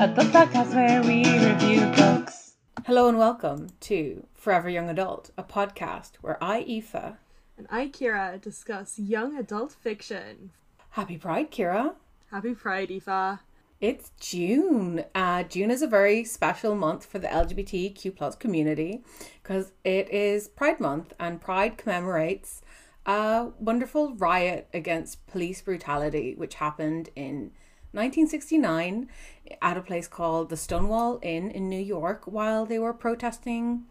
a book podcast where we review books. Hello and welcome to Forever Young Adult, a podcast where I, Aoife, and I, Kira, discuss young adult fiction. Happy Pride, Kira. Happy Pride, Aoife. It's June. Uh, June is a very special month for the LGBTQ plus community because it is Pride Month, and Pride commemorates a wonderful riot against police brutality which happened in 1969 at a place called the Stonewall Inn in New York while they were protesting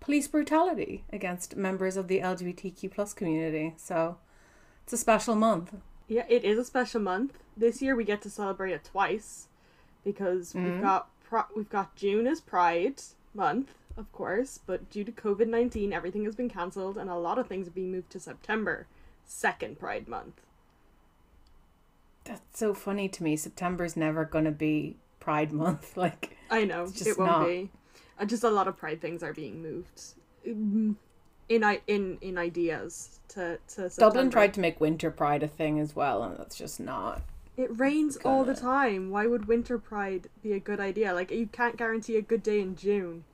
police brutality against members of the LGBTQ plus community. So it's a special month. Yeah, it is a special month. This year we get to celebrate it twice because we've mm-hmm. got pro- we've got June as Pride month, of course, but due to COVID nineteen, everything has been cancelled and a lot of things have been moved to September, second Pride month. That's so funny to me. September's never going to be Pride Month. Like, I know it won't not. be. Uh, just a lot of Pride things are being moved mm, in i in in ideas to to September. Dublin tried to make Winter Pride a thing as well, and that's just not. It rains all the time. Why would winter pride be a good idea? Like you can't guarantee a good day in June.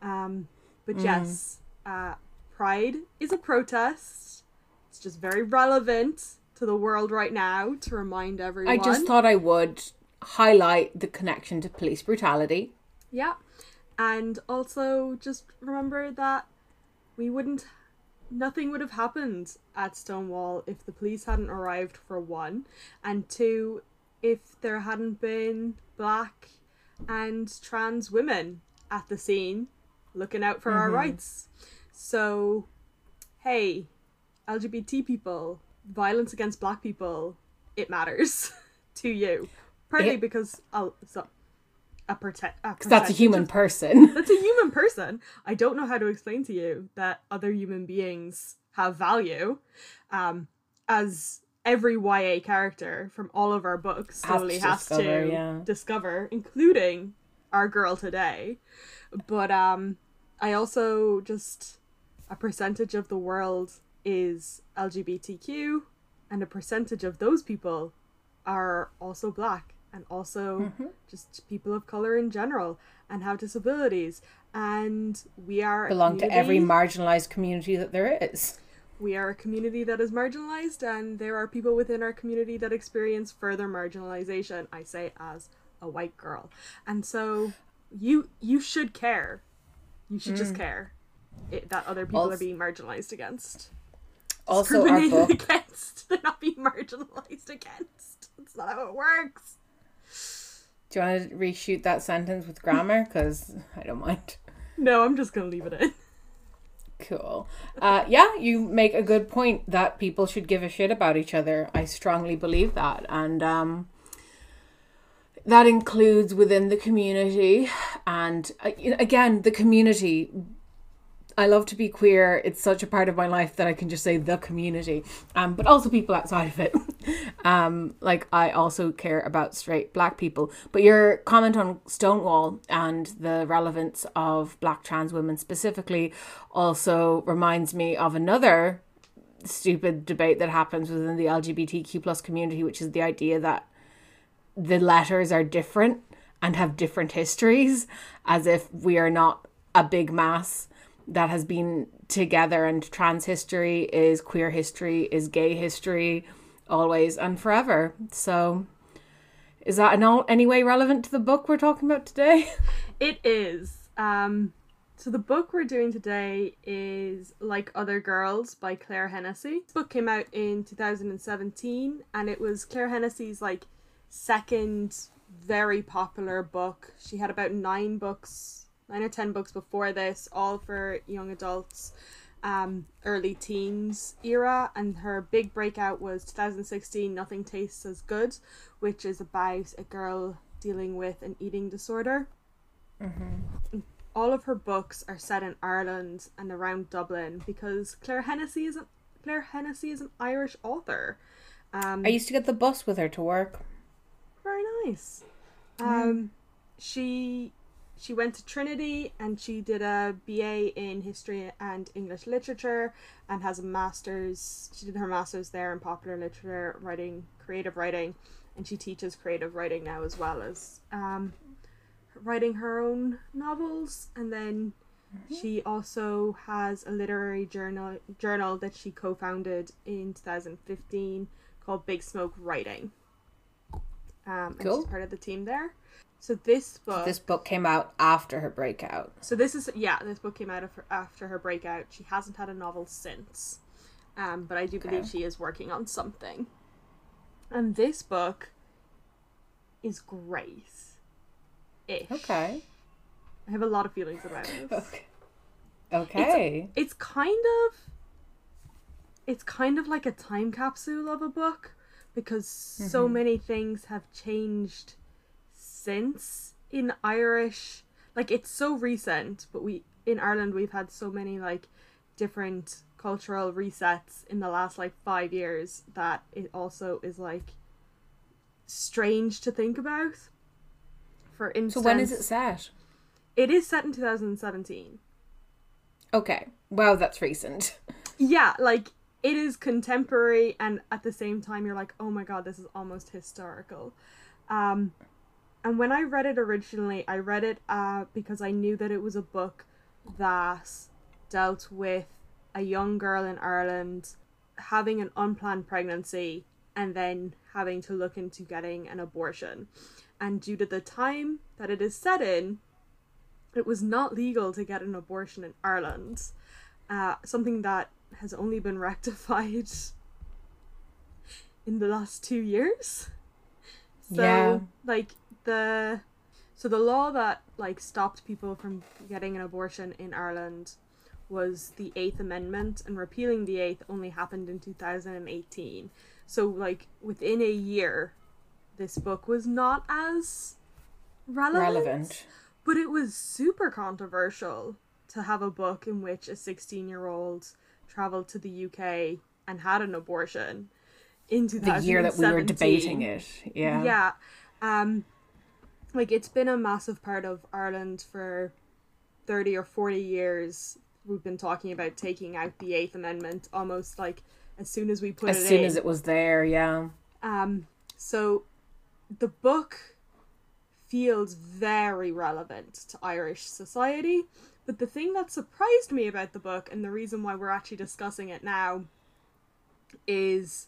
Um, but Mm. yes, uh, pride is a protest. It's just very relevant to the world right now to remind everyone. I just thought I would highlight the connection to police brutality. Yeah. And also just remember that we wouldn't nothing would have happened at Stonewall if the police hadn't arrived for one and two if there hadn't been black and trans women at the scene looking out for our mm-hmm. rights. So hey, LGBT people, violence against black people, it matters to you. Partly It- because I'll so, a, prote- a Because that's a human person. that's a human person. I don't know how to explain to you that other human beings have value. Um, as every YA character from all of our books Has to slowly has to, discover, yeah. discover, including our girl today. But um, I also just a percentage of the world is LGBTQ, and a percentage of those people are also black and also Mm-hmm. just people of color in general and have disabilities. And we are Belong to every marginalized community that there is. we are a community that is marginalized and there are people within our community that experience further marginalization i say as a white girl. And so you you should care. You should just care it, that other people are being marginalized against Also, our book. against they're not be marginalized against that's not how it works Do you want to reshoot that sentence with grammar? Because I don't mind. no i'm just gonna leave it in Cool. Uh, yeah, you make a good point that people should give a shit about each other. I strongly believe that. And um, that includes within the community. And uh, again, the community. I love to be queer. It's such a part of my life that I can just say the community, um, but also people outside of it. um, like I also care about straight black people. But your comment on Stonewall and the relevance of black trans women specifically also reminds me of another stupid debate that happens within the LGBTQ plus community, which is the idea that the letters are different and have different histories, as if we are not a big mass that has been together and trans history is queer history is gay history always and forever so is that in all, any way relevant to the book we're talking about today It is. Um, so the book we're doing today is Like Other Girls by Claire Hennessy. This book came out in 2017 and it was Claire Hennessy's like second very popular book. She had about nine books, nine or ten books before this, all for young adults, um, early teens era. And her big breakout was 2016 Nothing Tastes as Good, which is about a girl dealing with an eating disorder all of her books are set in Ireland and around Dublin because Claire Hennessy is an Claire Hennessy is an Irish author. Um, i used to get the bus with her to work very nice. Um, she she went to Trinity and she did a BA in history and English literature and has a master's. She did her master's there in popular literature, writing, creative writing, and she teaches creative writing now as well as um, writing her own novels, and then she also has a literary journal journal that she co-founded in 2015 called Big Smoke Writing. Um, and Cool. she's part of the team there. So this book, This book came out after her breakout. so this is yeah, this book came out her, after her breakout. She hasn't had a novel since, um, but I do believe she is working on something. And this book is Grace. Ish. Okay. I have a lot of feelings about it. Okay. Okay. it's kind of it's kind of like a time capsule of a book because so many things have changed since in Irish like it's so recent but we in Ireland we've had so many like different cultural resets in the last like 5 years that it also is like strange to think about for so when is it set? it is set in 2017 Okay. Wow, that's recent. yeah like it is contemporary and at the same time you're like oh my god this is almost historical um and when i read it originally i read it uh because i knew that it was a book that dealt with a young girl in ireland having an unplanned pregnancy and then having to look into getting an abortion and due to the time that it is set in it was not legal to get an abortion in ireland uh, something that has only been rectified in the last two years. So, Yeah. like the so the law that like stopped people from getting an abortion in Ireland was the Eighth Amendment, and repealing the Eighth only happened in two thousand and eighteen. So, like within a year, this book was not as relevant Relevant. but it was super controversial to have a book in which a 16 year old traveled to the UK and had an abortion in The year that we were debating it. Yeah. Yeah. Um like it's been a massive part of Ireland for 30 or 40 years. We've been talking about taking out the 8th amendment almost like as soon as we put it. As it soon in. as it was there, yeah. Um, so the book feels very relevant to Irish society. But the thing that surprised me about the book, and the reason why we're actually discussing it now, is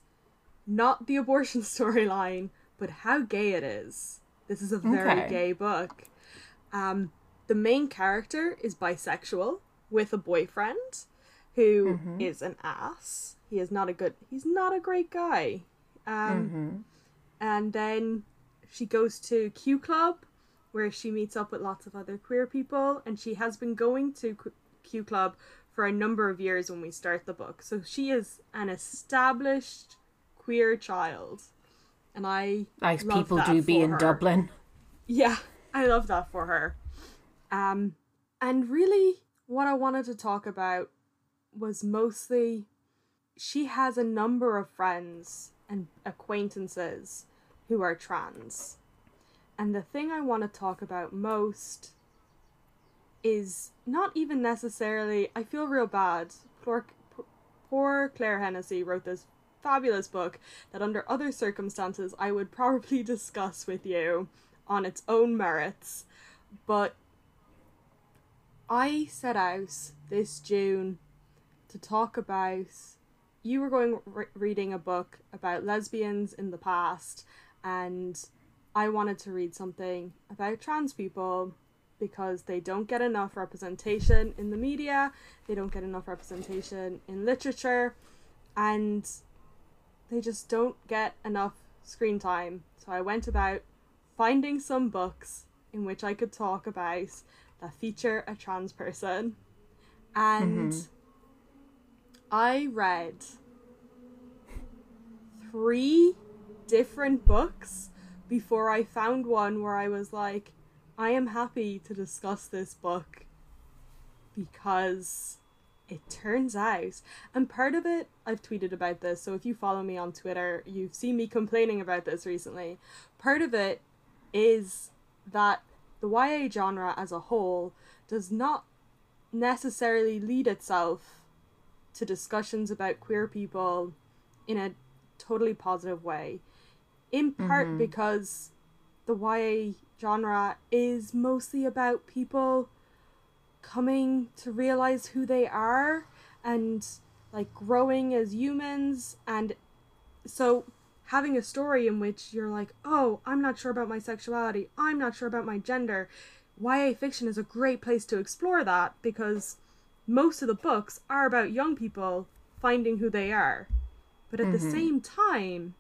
not the abortion storyline, but how gay it is. This is a very Okay. gay book. Um, the main character is bisexual with a boyfriend who is an ass. He is not a good. He's not a great guy. Um, and then she goes to Q Club, where she meets up with lots of other queer people, and she has been going to Q Club for a number of years when we start the book. So she is an established queer child, and I Like love people that do be in her. Dublin. Yeah, I love that for her. Um, and really, what I wanted to talk about was mostly she has a number of friends and acquaintances who are trans. And the thing I want to talk about most is not even necessarily, I feel real bad. Poor, poor Claire Hennessy wrote this fabulous book that, under other circumstances, I would probably discuss with you on its own merits. But I set out this June to talk about. You were going re- reading a book about lesbians in the past, and I wanted to read something about trans people because they don't get enough representation in the media, they don't get enough representation in literature, and they just don't get enough screen time. So I went about finding some books in which I could talk about that feature a trans person. And mm-hmm. I read three different books before I found one where I was like, I am happy to discuss this book because it turns out, and part of it, I've tweeted about this, so if you follow me on Twitter, you've seen me complaining about this recently. Part of it is that the YA genre as a whole does not necessarily lead itself to discussions about queer people in a totally positive way. In part mm-hmm. because the YA genre is mostly about people coming to realize who they are and like growing as humans and so having a story in which you're like, "Oh, I'm not sure about my sexuality. I'm not sure about my gender." YA fiction is a great place to explore that because most of the books are about young people finding who they are. But at the mm-hmm. same time,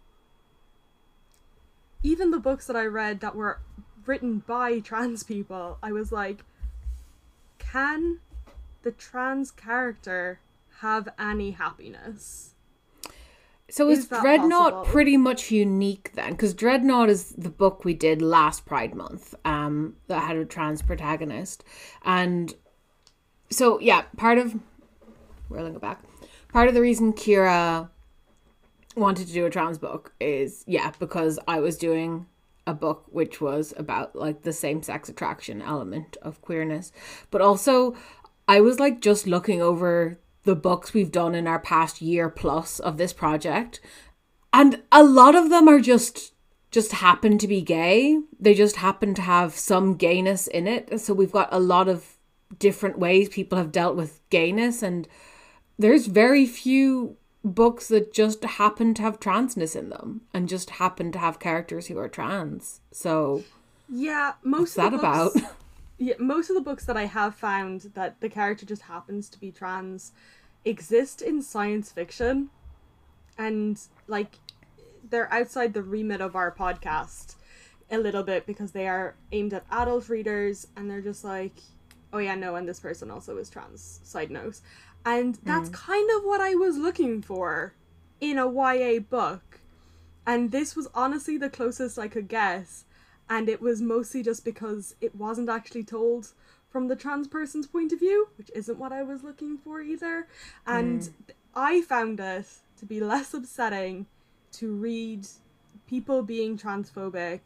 even the books that I read that were written by trans people, I was like, can the trans character have any happiness? So is, Is Dreadnought possible? pretty much unique then? Because Dreadnought is the book we did last Pride Month um, that had a trans protagonist. And so, yeah, part of. Rolling it back. Part of the reason Kira wanted to do a trans book is, yeah, because I was doing a book which was about like the same sex attraction element of queerness. But also, I was like just looking over the books we've done in our past year plus of this project and a lot of them are just just happen to be gay they just happen to have some gayness in it so we've got a lot of different ways people have dealt with gayness and there's very few books that just happen to have transness in them and just happen to have characters who are trans. So Yeah, most what's of that the about? Books, yeah, most of the books that I have found that the character just happens to be trans exist in science fiction and like they're outside the remit of our podcast a little bit because they are aimed at adult readers and they're just like oh yeah no and this person also is trans. Side note and hmm. that's kind of what i was looking for in a ya book and this was honestly the closest i could guess and it was mostly just because it wasn't actually told from the trans person's point of view, which isn't what I was looking for either. And hmm. I found it to be less upsetting to read people being transphobic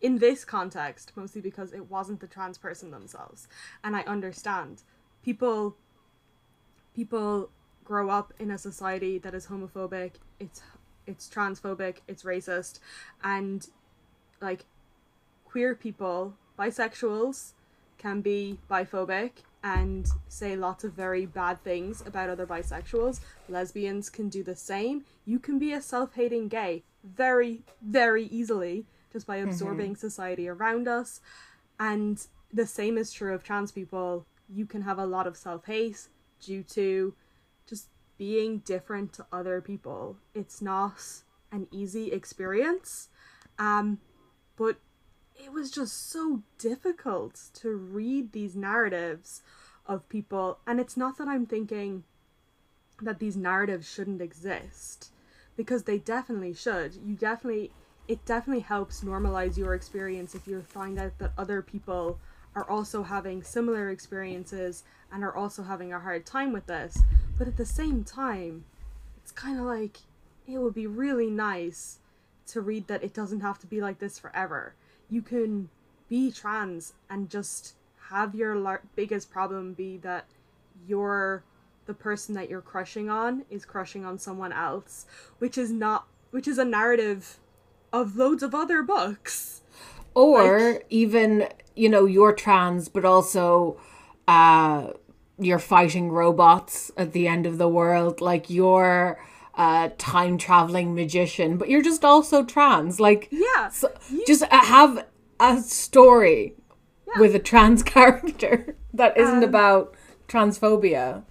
in this context, mostly because it wasn't the trans person themselves. And I understand people people grow up in a society that is homophobic, it's it's transphobic, it's racist, and like queer people, bisexuals can be biphobic and say lots of very bad things about other bisexuals. Lesbians can do the same. You can be a self hating gay very, very easily just by mm-hmm. absorbing society around us. And the same is true of trans people. You can have a lot of self hate due to just being different to other people. It's not an easy experience. Um, but it was just so difficult to read these narratives of people and it's not that i'm thinking that these narratives shouldn't exist because they definitely should you definitely it definitely helps normalize your experience if you find out that other people are also having similar experiences and are also having a hard time with this. But at the same time it's kind of like it would be really nice to read that it doesn't have to be like this forever. You can be trans and just have your lar- biggest problem be that you're the person that you're crushing on is crushing on someone else which is not which is a narrative of loads of other books. Or even you know you're trans but also uh you're fighting robots at the end of the world. Like you're a time traveling magician but you're just also trans. Like yeah. so just uh, have a story with a trans character that isn't Um, about transphobia.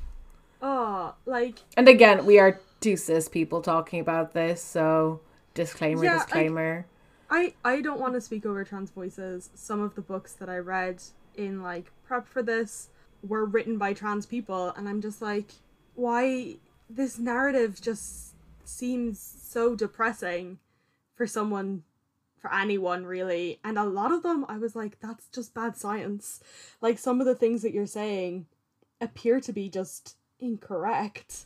Oh like and again we are two cis people talking about this so disclaimer Yeah, disclaimer I I don't want to speak over trans voices. Some of the books that I read in like prep for this were written by trans people and I'm just like why this narrative just seems so depressing for someone for anyone really and a lot of them I was like that's just bad science. Like some of the things that you're saying appear to be just incorrect.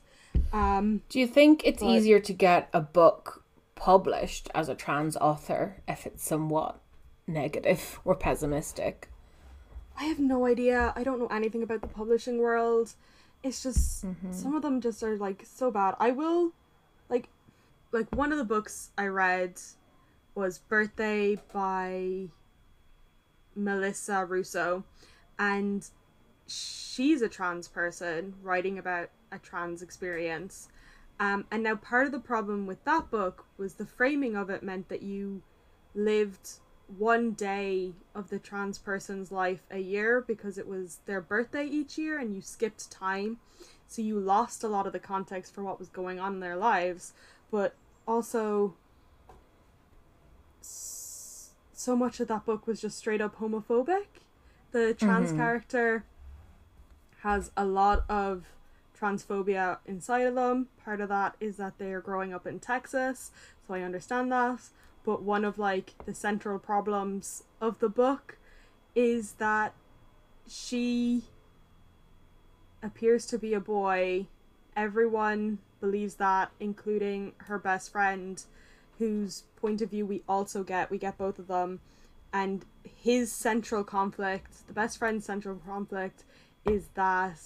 Um Do you think it's But- easier to get a book published as a trans author if it's somewhat negative or pessimistic? I have no idea. I don't know anything about the publishing world. It's just mm-hmm. some of them just are like so bad. I will like like one of the books I read was Birthday by Melissa Russo, and she's a trans person writing about a trans experience. Um, and now part of the problem with that book was the framing of it meant that you lived one day of the trans person's life a year because it was their birthday each year and you skipped time. So you lost a lot of the context for what was going on in their lives, but also so much of that book was just straight up homophobic. The trans character has a lot of transphobia inside of them. Part of that is that they are growing up in Texas, so I understand that. But one of like the central problems of the book is that she appears to be a boy. Everyone believes that, including her best friend, whose point of view we also get. We get both of them. And his central conflict, the best friend's central conflict, is that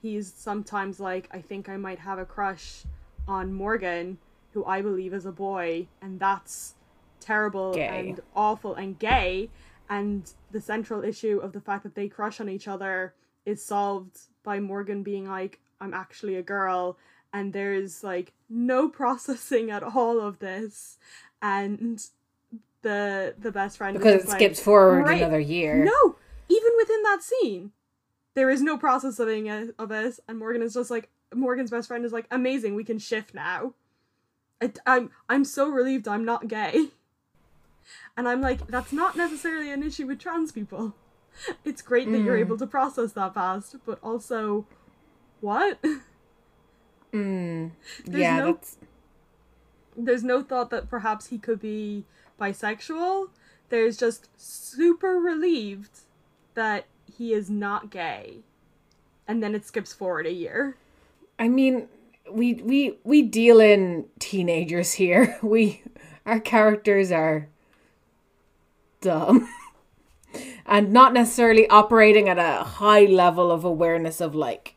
he's sometimes like, I think I might have a crush on Morgan, who I believe is a boy, and that's terrible Gay. and awful and gay. And the central issue of the fact that they crush on each other is solved by Morgan being like, I'm actually a girl. And there's like no processing at all of this. And the the best friend Because it like, skips forward "Great." another year. No, even within that scene, there is no processing of it, and Morgan is just like Morgan's best friend is like amazing. We can shift now. I, I'm I'm so relieved I'm not gay, and I'm like that's not necessarily an issue with trans people. It's great that you're able to process that fast, but also, what? Mm. There's Yeah, no- that's There's no thought that perhaps he could be bisexual. There's just super relieved that he is not gay. And then it skips forward a year. I mean, we we we deal in teenagers here. We our characters are dumb and not necessarily operating at a high level of awareness of like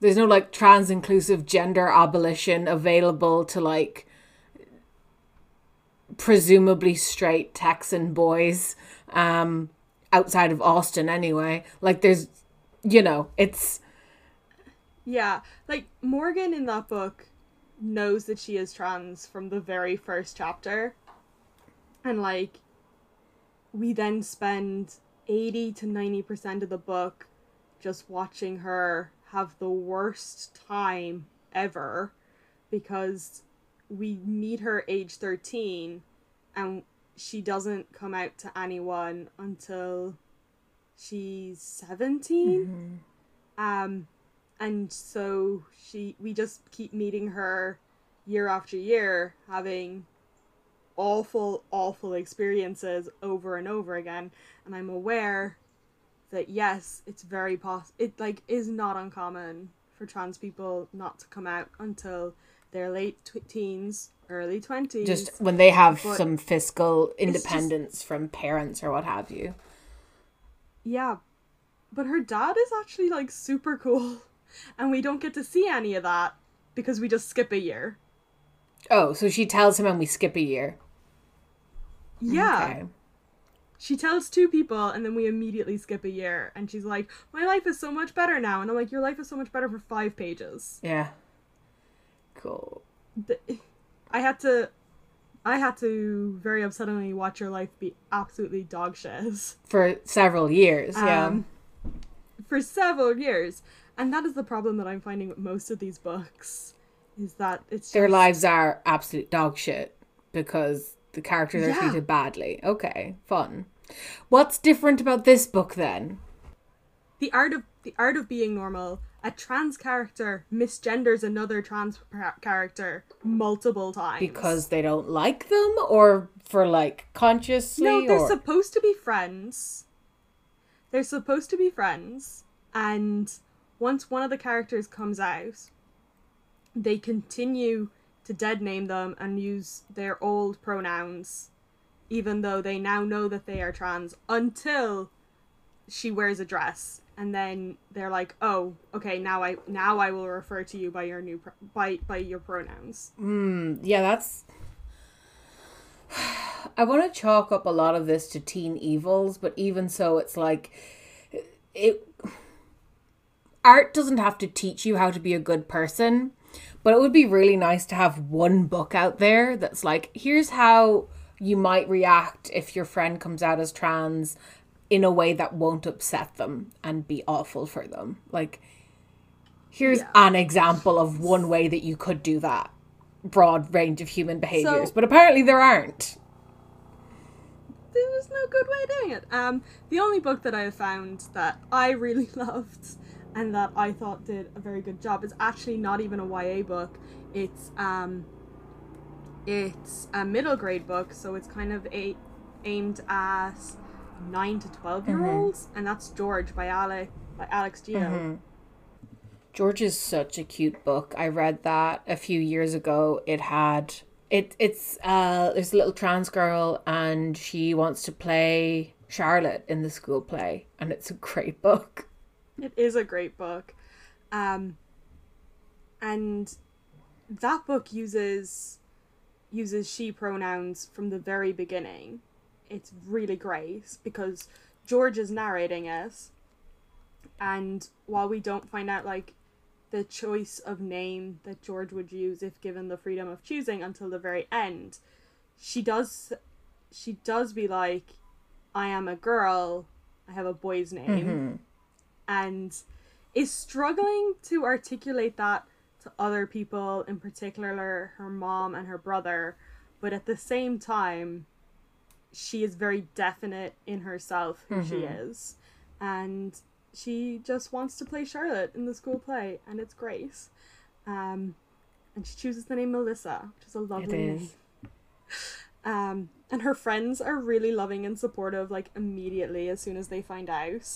there's no like trans inclusive gender abolition available to like presumably straight Texan boys um outside of Austin anyway. Like there's you know, it's Yeah, like Morgan in that book knows that she is trans from the very first chapter. And like we then spend 80 to 90% of the book just watching her have the worst time ever because we meet her age 13 and she doesn't come out to anyone until she's 17 um and so she we just keep meeting her year after year having awful awful experiences over and over again. And i'm aware that yes it's very pos it like is not uncommon for trans people not to come out until their late tw- teens early 20s just when they have but some fiscal just- independence from parents or what have you. yeah but her dad is actually like super cool and we don't get to see any of that because we just skip a year Oh, so she tells him and we skip a year. yeah Okay. she tells two people and then we immediately skip a year and she's like my life is so much better now and i'm like your life is so much better for five pages Yeah. Cool. The- i had to i had to very upsettingly watch your life be absolutely dog shiz For several years, yeah. um, for several years and that is the problem that i'm finding with most of these books is that it's Their just- lives are absolute dog shit because the characters are Yeah. treated badly. Okay, fun. What's different about this book then? the art of the art of being normal a trans character misgenders another trans character multiple times Because they don't like them or for like consciously No, they're or supposed to be friends. They're supposed to be friends, and once one of the characters comes out, they continue to dead name them and use their old pronouns, even though they now know that they are trans until she wears a dress. And then they're like, "Oh, okay. Now I now I will refer to you by your new pro- by by your pronouns." Mm, yeah, that's I want to chalk up a lot of this to teen evils, but even so, it's like it. Art doesn't have to teach you how to be a good person, but it would be really nice to have one book out there that's like, here's how you might react if your friend comes out as trans in a way that won't upset them and be awful for them. Like, here's Yeah. an example of one way that you could do that broad range of human behaviors, So- but apparently there aren't. there was no good way of doing it. Um, the only book that I have found that I really loved and that I thought did a very good job is actually not even a YA book. It's um, it's a middle grade book, so it's kind of a aimed at nine to twelve year olds, and that's George by Alec by Alex Gino. George is such a cute book. I read that a few years ago. It had it it's uh there's a little trans girl and she wants to play Charlotte in the school play and it's a great book. It is a great book. Um, and that book uses uses she pronouns from the very beginning. It's really great because George is narrating it and while we don't find out like the choice of name that George would use if given the freedom of choosing until the very end, she does she does be like, I am a girl, I have a boy's name. Mm-hmm. And is struggling to articulate that to other people, in particular her mom and her brother, but at the same time, she is very definite in herself who she is, and she just wants to play Charlotte in the school play, and it's Grace. Um, and she chooses the name Melissa, which is a lovely is. name. Um, and her friends are really loving and supportive, like immediately as soon as they find out.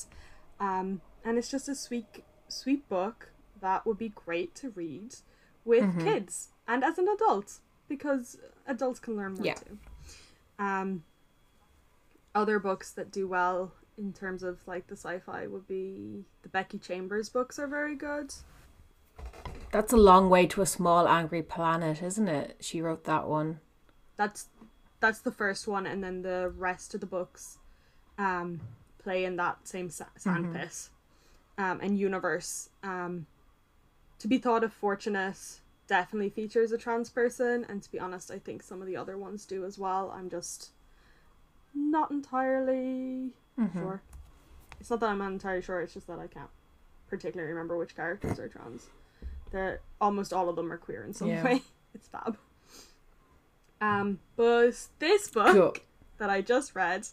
Um, and it's just a sweet, sweet book that would be great to read with kids and as an adult because adults can learn more Yeah. too. Um, other books that do well in terms of like the sci-fi would be the Becky Chambers books are very good. That's a long way to a small angry planet, isn't it? She wrote that one. That's that's the first one, and then the rest of the books um, play in that same sa- sandpit um, and universe. Um, to be taught if fortunate definitely features a trans person, and to be honest, I think some of the other ones do as well. I'm just not entirely sure. It's not that I'm not entirely sure. It's just that I can't particularly remember which characters are trans. They're almost all of them are queer in some Yeah. way. It's fab. Um, but this book Cool. that I just read.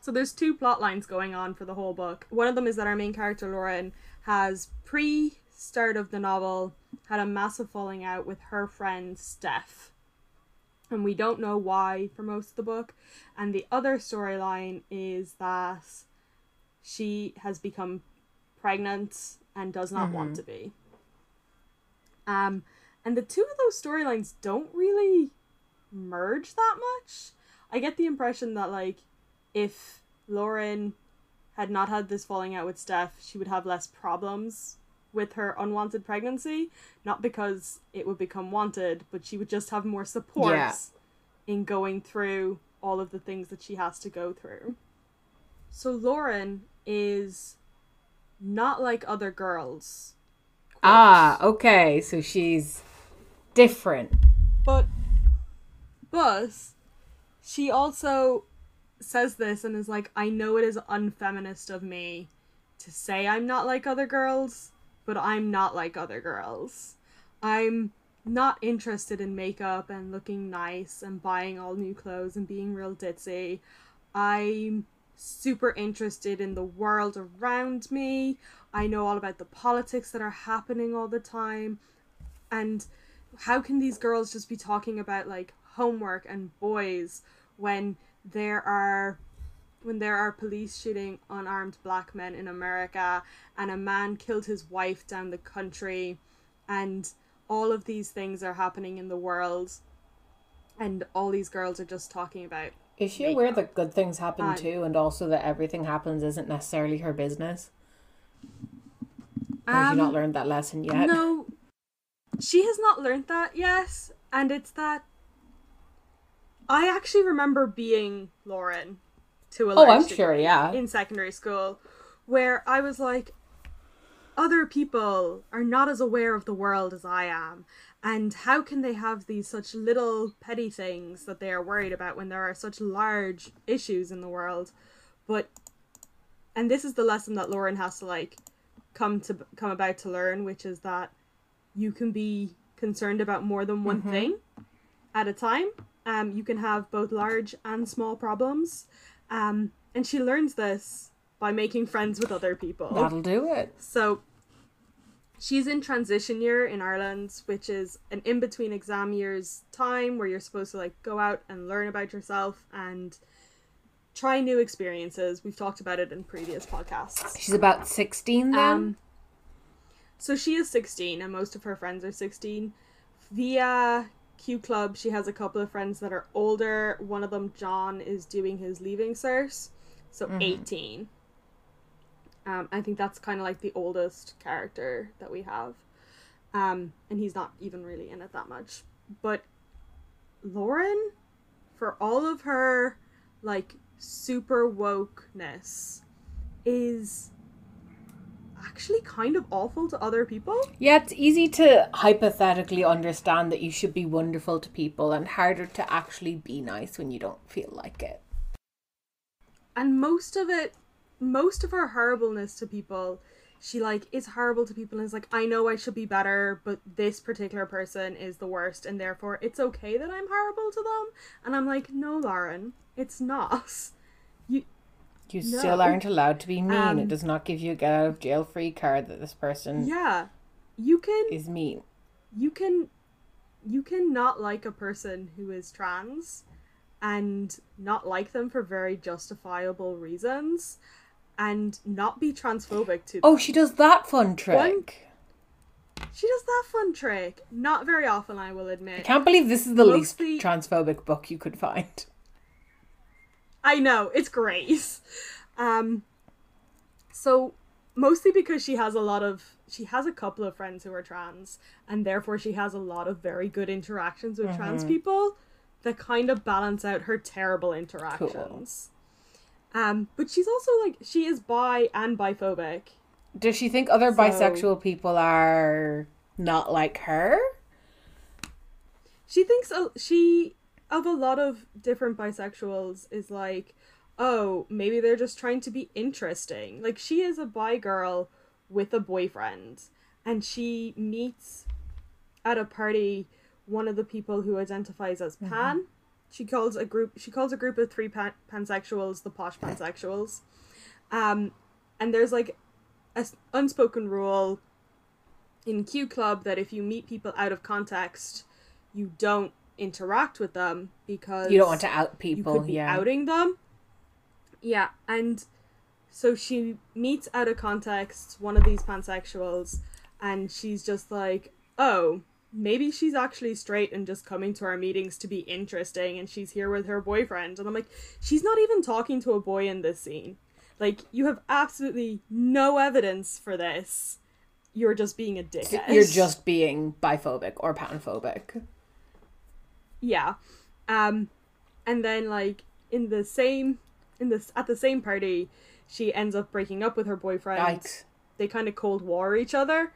So there's two plot lines going on for the whole book. One of them is that our main character Lauren has pre start of the novel had a massive falling out with her friend Steph. And we don't know why for most of the book. And the other storyline is that she has become pregnant and does not want to be. Um and the two of those storylines don't really merge that much. I get the impression that like if Lauren had not had this falling out with Steph, she would have less problems with her unwanted pregnancy, not because it would become wanted, but she would just have more support Yeah. in going through all of the things that she has to go through. So Lauren is not like other girls. Ah, okay. So she's different. But but she also says this and is like, I know it is unfeminist of me to say I'm not like other girls, but I'm not like other girls. I'm not interested in makeup and looking nice and buying all new clothes and being real ditzy. I'm super interested in the world around me. I know all about the politics that are happening all the time. And how can these girls just be talking about like homework and boys when there are when there are police shooting unarmed black men in America and a man killed his wife down the country and all of these things are happening in the world and all these girls are just talking about Is she aware that good things happen Um, too, and also that everything happens isn't necessarily her business? Or have you not learned that lesson yet? Um, No, she has not learned that yet, and it's that I actually remember being Lauren to a Oh, large I'm degree sure, yeah. in secondary school where I was like other people are not as aware of the world as I am. And how can they have these such little petty things that they are worried about when there are such large issues in the world? But and this is the lesson that Lauren has to like come to come about to learn which is that you can be concerned about more than one thing at a time. Um you can have both large and small problems um and she learns this by making friends with other people That'll do it. so she's in transition year in Ireland, which is an in between exam years time where you're supposed to like go out and learn about yourself and try new experiences. We've talked about it in previous podcasts. She's about 16 then. Um, so she is 16 and most of her friends are 16. Via Q Club, she has a couple of friends that are older. One of them, John, is doing his leaving cert, so 18. Um, I think that's kind of like the oldest character that we have. Um, and he's not even really in it that much. But Lauren, for all of her like super wokeness, is actually kind of awful to other people. yeah, it's easy to hypothetically understand that you should be wonderful to people and harder to actually be nice when you don't feel like it. and most of it most of her horribleness to people she like is horrible to people and is like i know i should be better but this particular person is the worst and therefore it's okay that i'm horrible to them and i'm like no lauren it's not You No. still aren't allowed to be mean. Um, it does not give you a get out of jail free card that this person yeah you can is mean. you can you can not like a person who is trans and not like them for very justifiable reasons and not be transphobic to them. Oh, she does that fun trick. She does that fun trick. Not very often, I will admit. I can't believe this is the Mostly- least transphobic book you could find. I know, it's Grace. Um so mostly because she has a lot of she has a couple of friends who are trans and therefore she has a lot of very good interactions with trans people that kind of balance out her terrible interactions. Um but she's also like she is bi and biphobic. Does she think other So- bisexual people are not like her? she thinks a, she of a lot of different bisexuals is like oh maybe they're just trying to be interesting. Like she is a bi girl with a boyfriend and she meets at a party one of the people who identifies as pan. She calls a group she calls a group of three pan- pansexuals the posh pansexuals. Um and there's like a s- unspoken rule in q club that if you meet people out of context you don't interact with them because You don't want to out you people, could be yeah. outing them. Yeah, and so she meets out of context one of these pansexuals, and she's just like, "Oh, maybe she's actually straight and just coming to our meetings to be interesting, and she's here with her boyfriend." And I'm like, she's not even talking to a boy in this scene. Like, you have absolutely no evidence for this. You're just being a dickhead. You're just being biphobic or panphobic. Yeah. Um and then like in the same in this at the same party, she ends up breaking up with her boyfriend. Yikes. They kind of cold war each other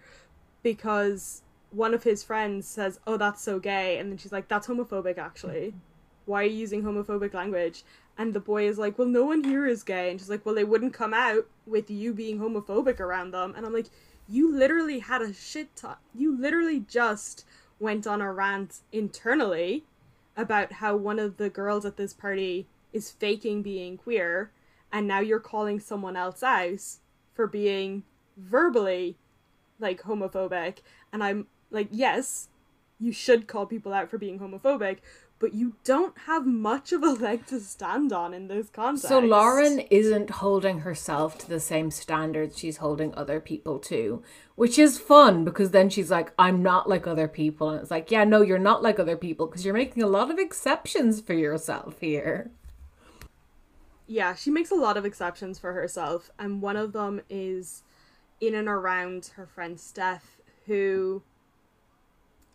because one of his friends says, "Oh, that's so gay." And then she's like, "That's homophobic actually. Why are you using homophobic language?" And the boy is like, "Well, no one here is gay." And she's like, "Well, they wouldn't come out with you being homophobic around them." And I'm like, "You literally had a shit ton. You literally just went on a rant internally about how one of the girls at this party is faking being queer and now you're calling someone else out for being verbally like homophobic. And I'm like yes you should call people out for being homophobic but you don't have much of a leg to stand on in this context So Lauren isn't holding herself to the same standards she's holding other people to, which is fun because then she's like, I'm not like other people. And it's like, yeah, no, you're not like other people because you're making a lot of exceptions for yourself here. yeah, she makes a lot of exceptions for herself, and one of them is in and around her friend Steph, who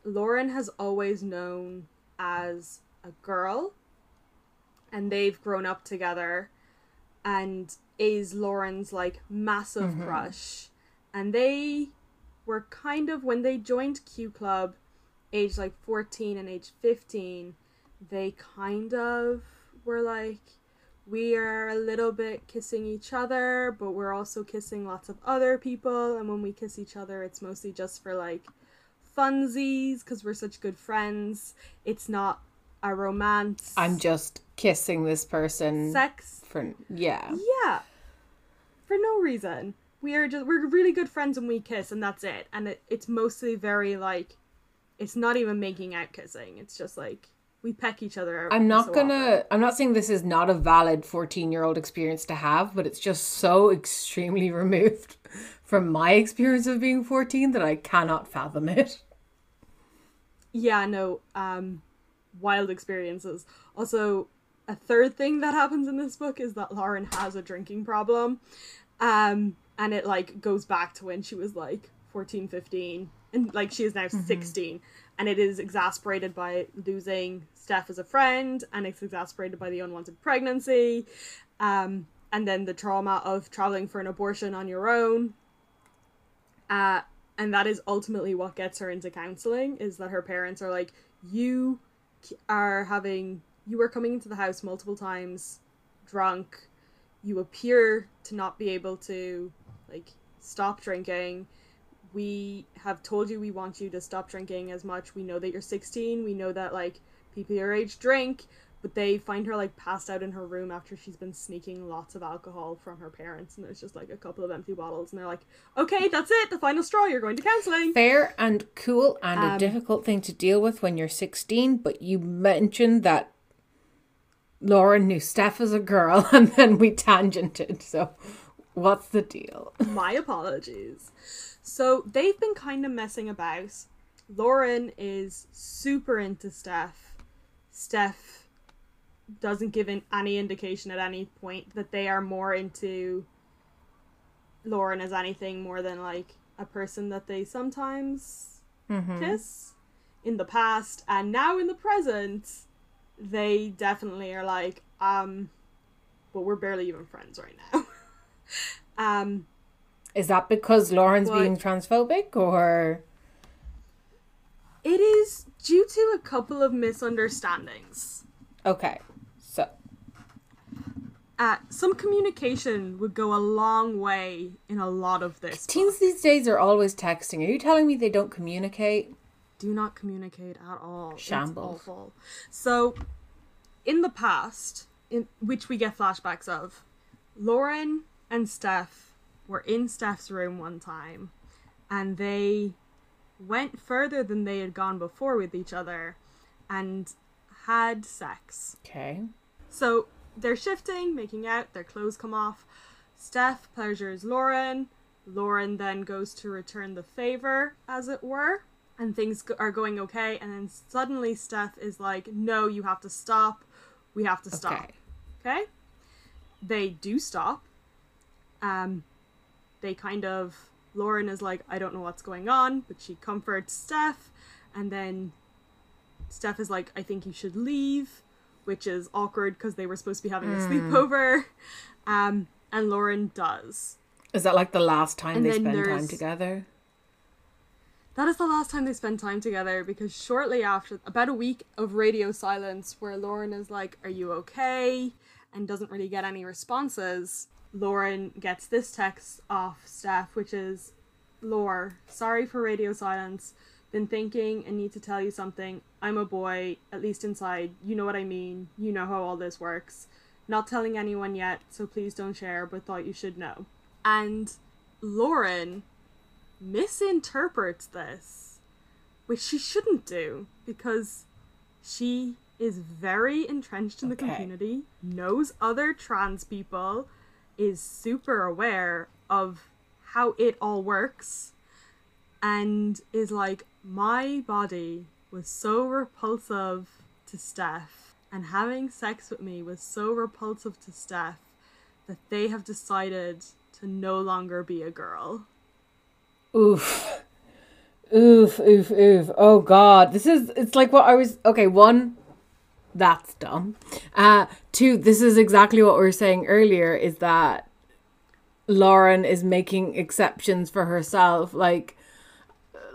Lauren has always known as a girl and they've grown up together and is Lauren's like massive mm-hmm. crush. And they were kind of when they joined Q Club, age like 14 and age 15, they kind of were like we are a little bit kissing each other, but we're also kissing lots of other people. And when we kiss each other, it's mostly just for like funsies because we're such good friends. It's not a romance. I'm just kissing this person sex. for yeah. Yeah, for no reason. We are just we're really good friends and we kiss and that's it. And it, it's mostly very like, it's not even making out kissing. It's just like we peck each other. I'm not so gonna. often. I'm not saying this is not a valid 14 year old experience to have, but it's just so extremely removed from my experience of being 14 that I cannot fathom it. Yeah, no, um, wild experiences. Also, a third thing that happens in this book is that Lauren has a drinking problem. Um, and it like goes back to when she was like 14, 15, and like she is now 16. And it is exasperated by losing Steph as a friend, and it's exasperated by the unwanted pregnancy. Um, and then the trauma of traveling for an abortion on your own. Uh, and that is ultimately what gets her into counseling is that her parents are like you are having you are coming into the house multiple times drunk. You appear to not be able to like stop drinking. We have told you we want you to stop drinking as much. We know that you're 16 we know that like people your age drink but they find her like passed out in her room after she's been sneaking lots of alcohol from her parents and there's just like a couple of empty bottles and they're like okay that's it the final straw you're going to counseling Fair and cool and a Um, difficult thing to deal with when you're 16, but you mentioned that Lauren knew Steph as a girl and then we tangented. So, what's the deal? My apologies. So they've been kind of messing about. Lauren is super into Steph. Steph doesn't give in any indication at any point that they are more into Lauren as anything more than like a person that they sometimes kiss in the past and now in the present they definitely are like um well we're barely even friends right now um Is that because Lauren's What? being transphobic or. It is due to a couple of misunderstandings. Okay. Uh, some communication would go a long way in a lot of this. Teens these days are always texting. Are you telling me they don't communicate? do not communicate at all. Shambles. It's awful. So, in the past, in which we get flashbacks of, Lauren and Steph were in Steph's room one time, and they went further than they had gone before with each other, and had sex. Okay. So they're shifting, making out, their clothes come off. Steph pleasures Lauren. Lauren then goes to return the favor, as it were, and things go- are going okay. And then suddenly Steph is like, No, you have to stop. We have to stop. Okay. Okay? They do stop. Um, they kind of. Lauren is like, I don't know what's going on, but she comforts Steph. And then Steph is like, I think you should leave, which is awkward because they were supposed to be having a sleepover. Um, and Lauren does. Is that like the last time And they spend time together? That is the last time they spend time together because shortly after, about a week of radio silence where Lauren is like, Are you okay? and doesn't really get any responses, Lauren gets this text off Steph, which is Lore, sorry for radio silence. Been thinking and need to tell you something. I'm a boy, at least inside. You know what I mean. You know how all this works. Not telling anyone yet, so please don't share, but thought you should know. And Lauren misinterprets this, which she shouldn't do because she is very entrenched in the Okay. community, knows other trans people, is super aware of how it all works, and is like, My body was so repulsive to Steph, and having sex with me was so repulsive to Steph that they have decided to no longer be a girl. Oof. Oof, oof, oof. Oh god. This is it's like what I was okay, one that's dumb. Uh, two, this is exactly what we were saying earlier is that Lauren is making exceptions for herself. Like,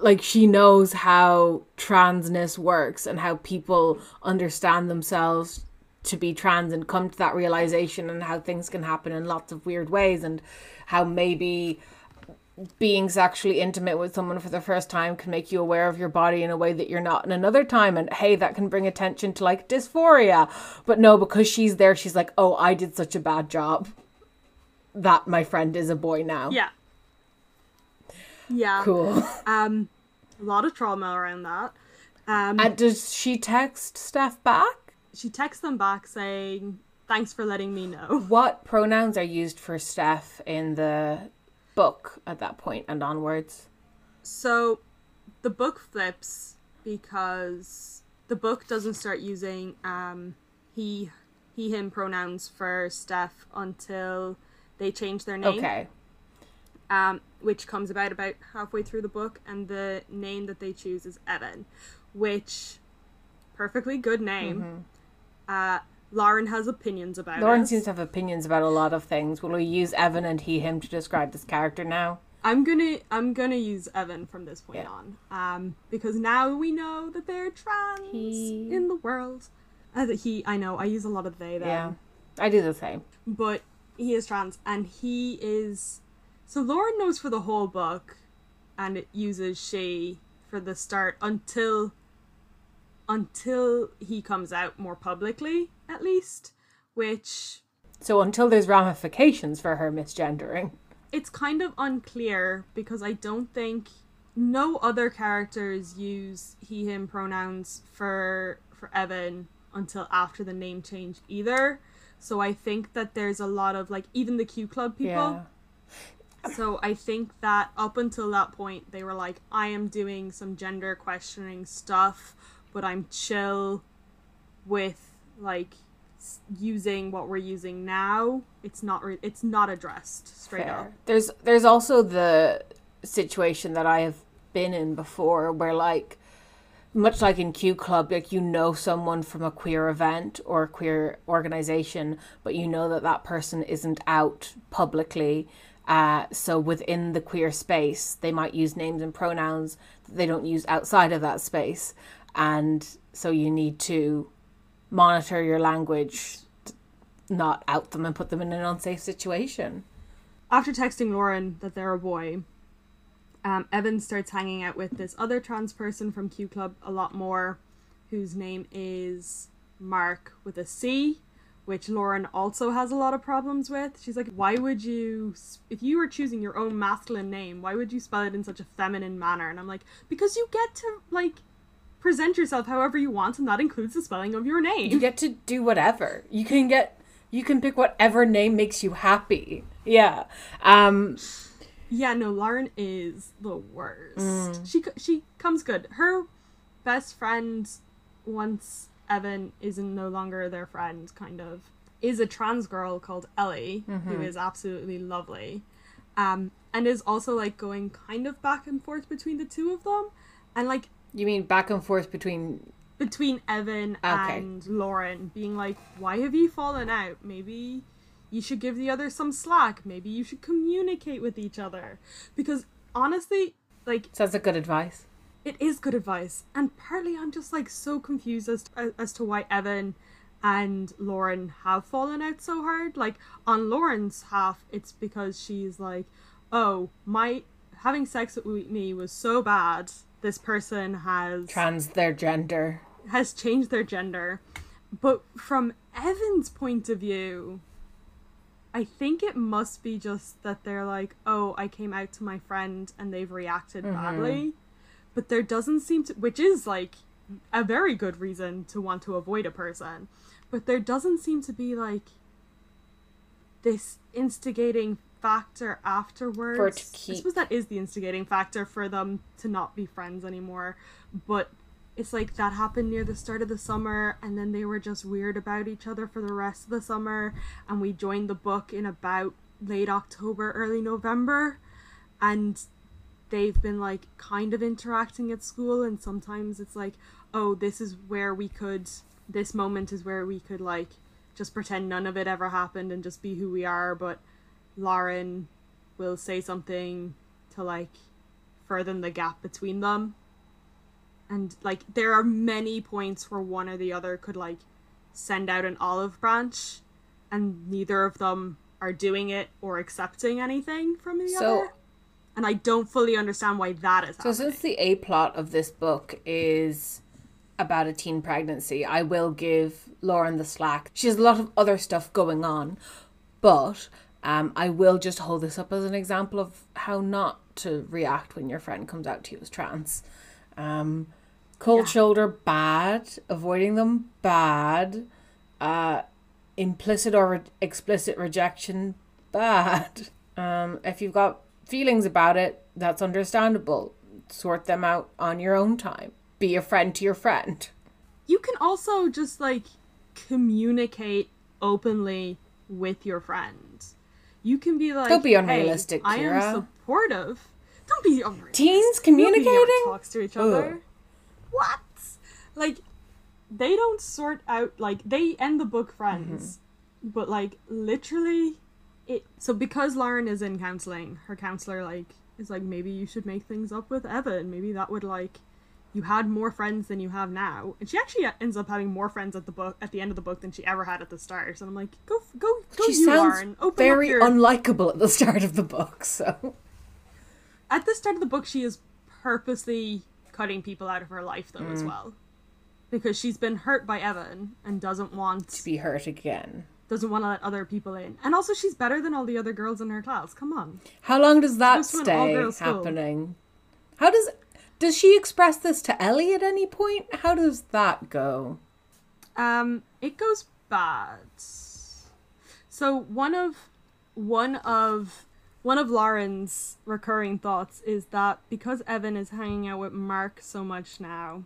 like she knows how transness works and how people understand themselves to be trans and come to that realization and how things can happen in lots of weird ways and how maybe being sexually intimate with someone for the first time can make you aware of your body in a way that you're not in another time and hey that can bring attention to like dysphoria but no because she's there she's like oh i did such a bad job that my friend is a boy now Yeah. Yeah. cool Um, a lot of trauma around that. Um, and does she text steph back she texts them back saying, "Thanks for letting me know." what pronouns are used for steph in the book at that point and onwards So, the book flips because the book doesn't start using um he he him pronouns for Steph until they change their name. okay um, which comes about about halfway through the book, and the name that they choose is Evan, which perfectly good name. Uh, Lauren has opinions about lauren it. seems to have opinions about a lot of things will we use evan and he him to describe this character now I'm gonna I'm gonna use Evan from this point Yeah. on, um, because now we know that they're trans He- in the world. Uh, that he, I know, I use a lot of they them. yeah i do the same but he is trans and he is so lauren knows for the whole book and it uses she for the start until until he comes out more publicly at least which So until there's ramifications for her misgendering. it's kind of unclear because i don't think no other characters use he him pronouns for for evan until after the name change either so i think that there's a lot of like even the q club people Yeah. So I think that up until that point, they were like, I am doing some gender questioning stuff, but I'm chill with like using what we're using now. It's not re- it's not addressed straight Fair. up. There's there's also the situation that I have been in before where like much like in Q Club, like you know someone from a queer event or a queer organization, but you know that that person isn't out publicly. Uh, so within the queer space, they might use names and pronouns that they don't use outside of that space, and so you need to monitor your language, not out them and put them in an unsafe situation. After texting Lauren that they're a boy, um, Evan starts hanging out with this other trans person from Q Club a lot more, whose name is Mark with a C, which Lauren also has a lot of problems with. She's like, why would you, if you were choosing your own masculine name, why would you spell it in such a feminine manner? And I'm like, because you get to, like, present yourself however you want, and that includes the spelling of your name. you get to do whatever you can get you can pick whatever name makes you happy yeah um Yeah, no, Lauren is the worst. Mm. She she comes good. Her best friend, once Evan is no longer their friend, kind of, is a trans girl called Ellie, Mm-hmm. who is absolutely lovely, um, and is also like going kind of back and forth between the two of them, and like you mean back and forth between between Evan Okay. and Lauren, being like, "Why have you fallen out? Maybe." You should give the other some slack. Maybe you should communicate with each other. Because honestly, like sounds like good advice it is good advice and partly i'm just like so confused as, uh, as to why evan and lauren have fallen out so hard. Like on lauren's half it's because she's like oh my having sex with me was so bad. This person has trans their gender. has changed their gender. But from evan's point of view i think it must be just that they're like oh i came out to my friend and they've reacted mm-hmm. badly but there doesn't seem to which is like a very good reason to want to avoid a person but there doesn't seem to be like this instigating factor afterwards. For to i suppose that is the instigating factor for them to not be friends anymore but it's like that happened near the start of the summer and then they were just weird about each other for the rest of the summer and we joined the book in about late october early november and they've been like kind of interacting at school and sometimes it's like oh this is where we could this moment is where we could like just pretend none of it ever happened and just be who we are, but Lauren will say something to like further the gap between them. And like there are many points where one or the other could like send out an olive branch and neither of them are doing it or accepting anything from the So- other. And I don't fully understand why that is So happening. since the A plot of this book is about a teen pregnancy, I will give Lauren the slack. She has a lot of other stuff going on, but um, I will just hold this up as an example of how not to react when your friend comes out to you as trans. Um, cold shoulder, bad. Avoiding them, bad. Uh, implicit or re- explicit rejection, bad. Um, if you've got feelings about it, that's understandable. Sort them out on your own time. Be a friend to your friend. you can also just like communicate openly with your friends. You can be like, Don't be "Hey, unrealistic, I am supportive. Don't be unrealistic. Teens communicating? talks to each Ugh. other. What? Like, they don't sort out like they end the book friends, Mm-hmm. but like literally, it. So because Lauren is in counseling, her counselor like is like maybe you should make things up with Evan. Maybe that would like you had more friends than you have now, and she actually ends up having more friends at the book at the end of the book than she ever had at the start. So I'm like, go go go, She you sounds Lauren. Open very your... unlikable at the start of the book, so. at the start of the book she is purposely cutting people out of her life though Mm. as well because she's been hurt by evan and doesn't want To be hurt again. Doesn't want to let other people in and also she's better than all the other girls in her class come on How long does that Supposed to an stay happening? How does. Does she express this to Ellie at any point? How does that go? um it goes bad so one of one of one of lauren's recurring thoughts is that because evan is hanging out with mark so much now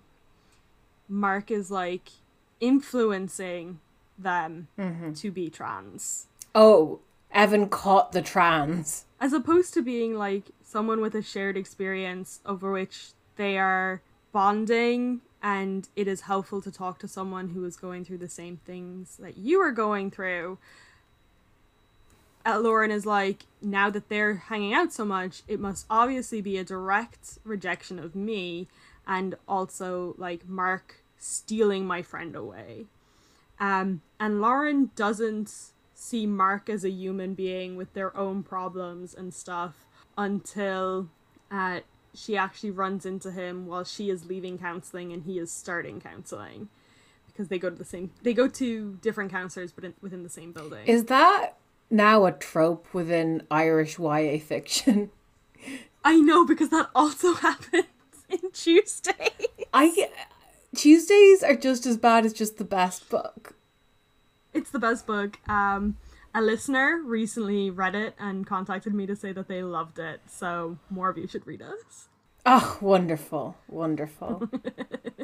mark is like influencing them to be trans Oh, Evan caught the trans. as opposed to being like someone with a shared experience over which they are bonding and it is helpful to talk to someone who is going through the same things that you are going through uh, Lauren is like, now that they're hanging out so much, it must obviously be a direct rejection of me and also like Mark stealing my friend away. Um, and Lauren doesn't see Mark as a human being with their own problems and stuff until uh, she actually runs into him while she is leaving counseling and he is starting counseling because they go to the same they go to different counselors but in, within the same building. Is that now a trope within Irish YA fiction? I know because that also happens in Tuesday. I Tuesdays are just as bad as just the best book. it's the best book. Um, a listener recently read it and contacted me to say that they loved it. So more of you should read it. Oh, wonderful, wonderful.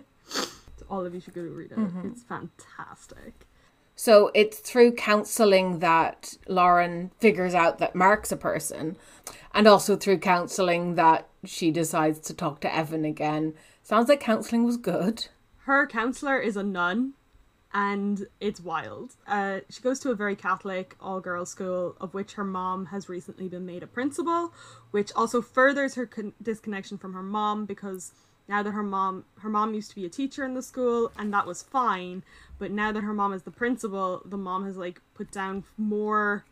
All of you should go read it. Mm-hmm. It's fantastic. so it's through counseling that Lauren figures out that Mark's a person, and also through counseling that she decides to talk to Evan again. Sounds like counseling was good. Her counselor is a nun, and it's wild. Uh, she goes to a very Catholic all girls school, of which her mom has recently been made a principal, which also furthers her con- disconnection from her mom because now that her mom her mom used to be a teacher in the school and that was fine but now that her mom is the principal the mom has like put down more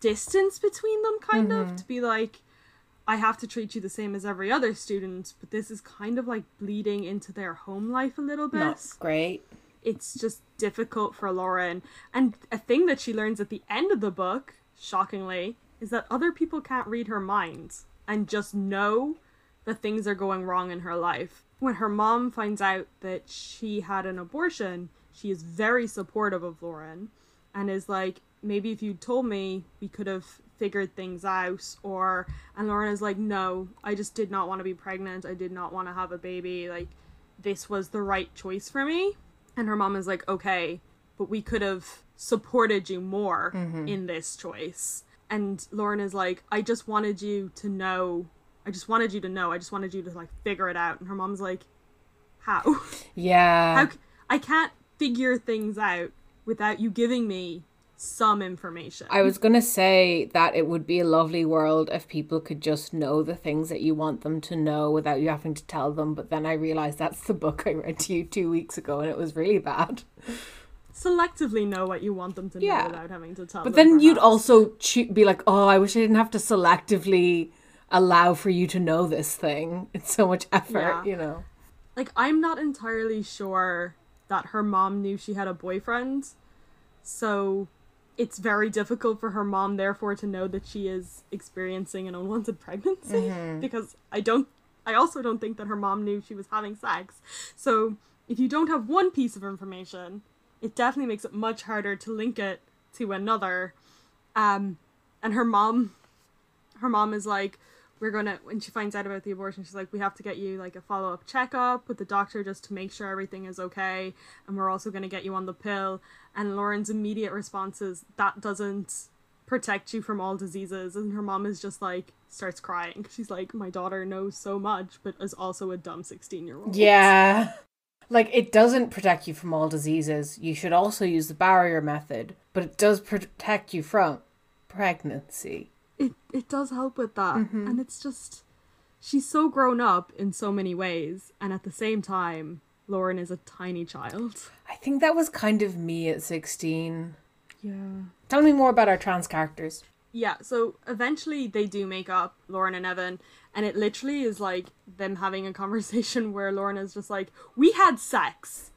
distance between them kind of to be like I have to treat you the same as every other student, but this is kind of like bleeding into their home life a little bit. Not great. It's just difficult for Lauren. And a thing that she learns at the end of the book, shockingly, is that other people can't read her mind and just know that things are going wrong in her life. When her mom finds out that she had an abortion, she is very supportive of Lauren and is like, maybe if you'd told me, we could have figured things out. Or, and Lauren is like, no, I just did not want to be pregnant. I did not want to have a baby. Like, this was the right choice for me. And her mom is like, okay, but we could have supported you more mm-hmm. in this choice. And Lauren is like, I just wanted you to know. I just wanted you to know. I just wanted you to like figure it out. And her mom's like, how? Yeah. How? I can't figure things out without you giving me some information. I was going to say that it would be a lovely world if people could just know the things that you want them to know without you having to tell them. But then I realized that's the book I read to you two weeks ago and it was really bad. Selectively know what you want them to know Yeah. without having to tell But them. then you'd also choo- be like, oh, I wish I didn't have to selectively allow for you to know this thing. It's so much effort, Yeah. you know. like I'm not entirely sure that her mom knew she had a boyfriend. So it's very difficult for her mom therefore to know that she is experiencing an unwanted pregnancy because I don't I also don't think that her mom knew she was having sex. So if you don't have one piece of information, it definitely makes it much harder to link it to another. Um and her mom her mom is like we're gonna when she finds out about the abortion she's like we have to get you like a follow-up checkup with the doctor just to make sure everything is okay and we're also gonna get you on the pill and lauren's immediate response is that doesn't protect you from all diseases and her mom is just like starts crying she's like my daughter knows so much but is also a dumb 16 year old Yeah. Like, it doesn't protect you from all diseases. You should also use the barrier method, but it does protect you from pregnancy. It it does help with that mm-hmm. and it's just she's so grown up in so many ways and at the same time lauren is a tiny child I think that was kind of me at 16. yeah Tell me more about our trans characters. Yeah, so eventually they do make up, Lauren and Evan, and it literally is like them having a conversation where Lauren is just like, We had sex.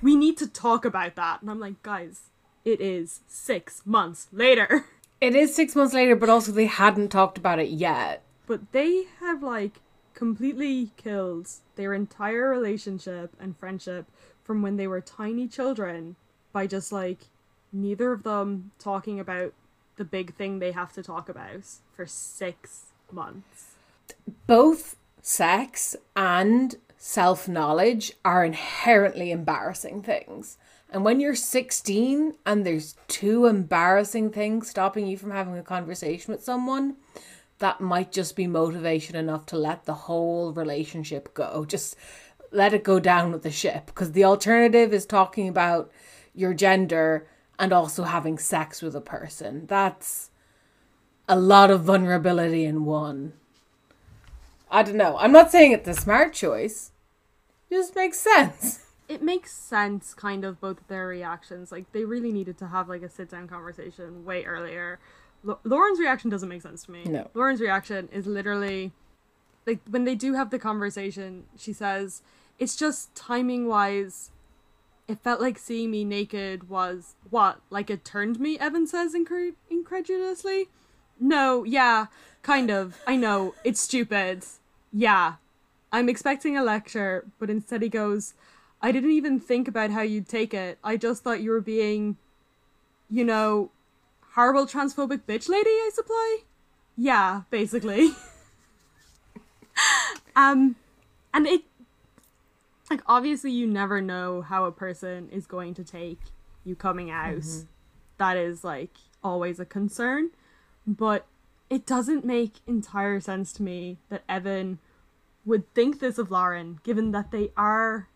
We need to talk about that. And I'm like, guys, it is six months later. It is six months later, but also they hadn't talked about it yet. But they have like completely killed their entire relationship and friendship from when they were tiny children by just like neither of them talking about the big thing they have to talk about for six months. Both sex and self knowledge are inherently embarrassing things. And when you're 16 and there's two embarrassing things stopping you from having a conversation with someone, that might just be motivation enough to let the whole relationship go. Just let it go down with the ship. Because the alternative is talking about your gender and also having sex with a person. That's a lot of vulnerability in one. I don't know. I'm not saying it's a smart choice. It just makes sense. It makes sense kind of both their reactions. Like they really needed to have like a sit down conversation way earlier. L- lauren's reaction doesn't make sense to me. No. lauren's reaction is literally like when they do have the conversation she says it's just timing wise it felt like seeing me naked was what like it turned me evan says incre- incredulously. No yeah kind of. I know. It's stupid. Yeah. I'm expecting a lecture, but instead he goes, I didn't even think about how you'd take it. I just thought you were being, you know, horrible transphobic bitch lady, I supply? Yeah, basically. um, and it, like, obviously you never know how a person is going to take you coming out. That is, like, always a concern. But it doesn't make entire sense to me that Evan would think this of Lauren, given that they are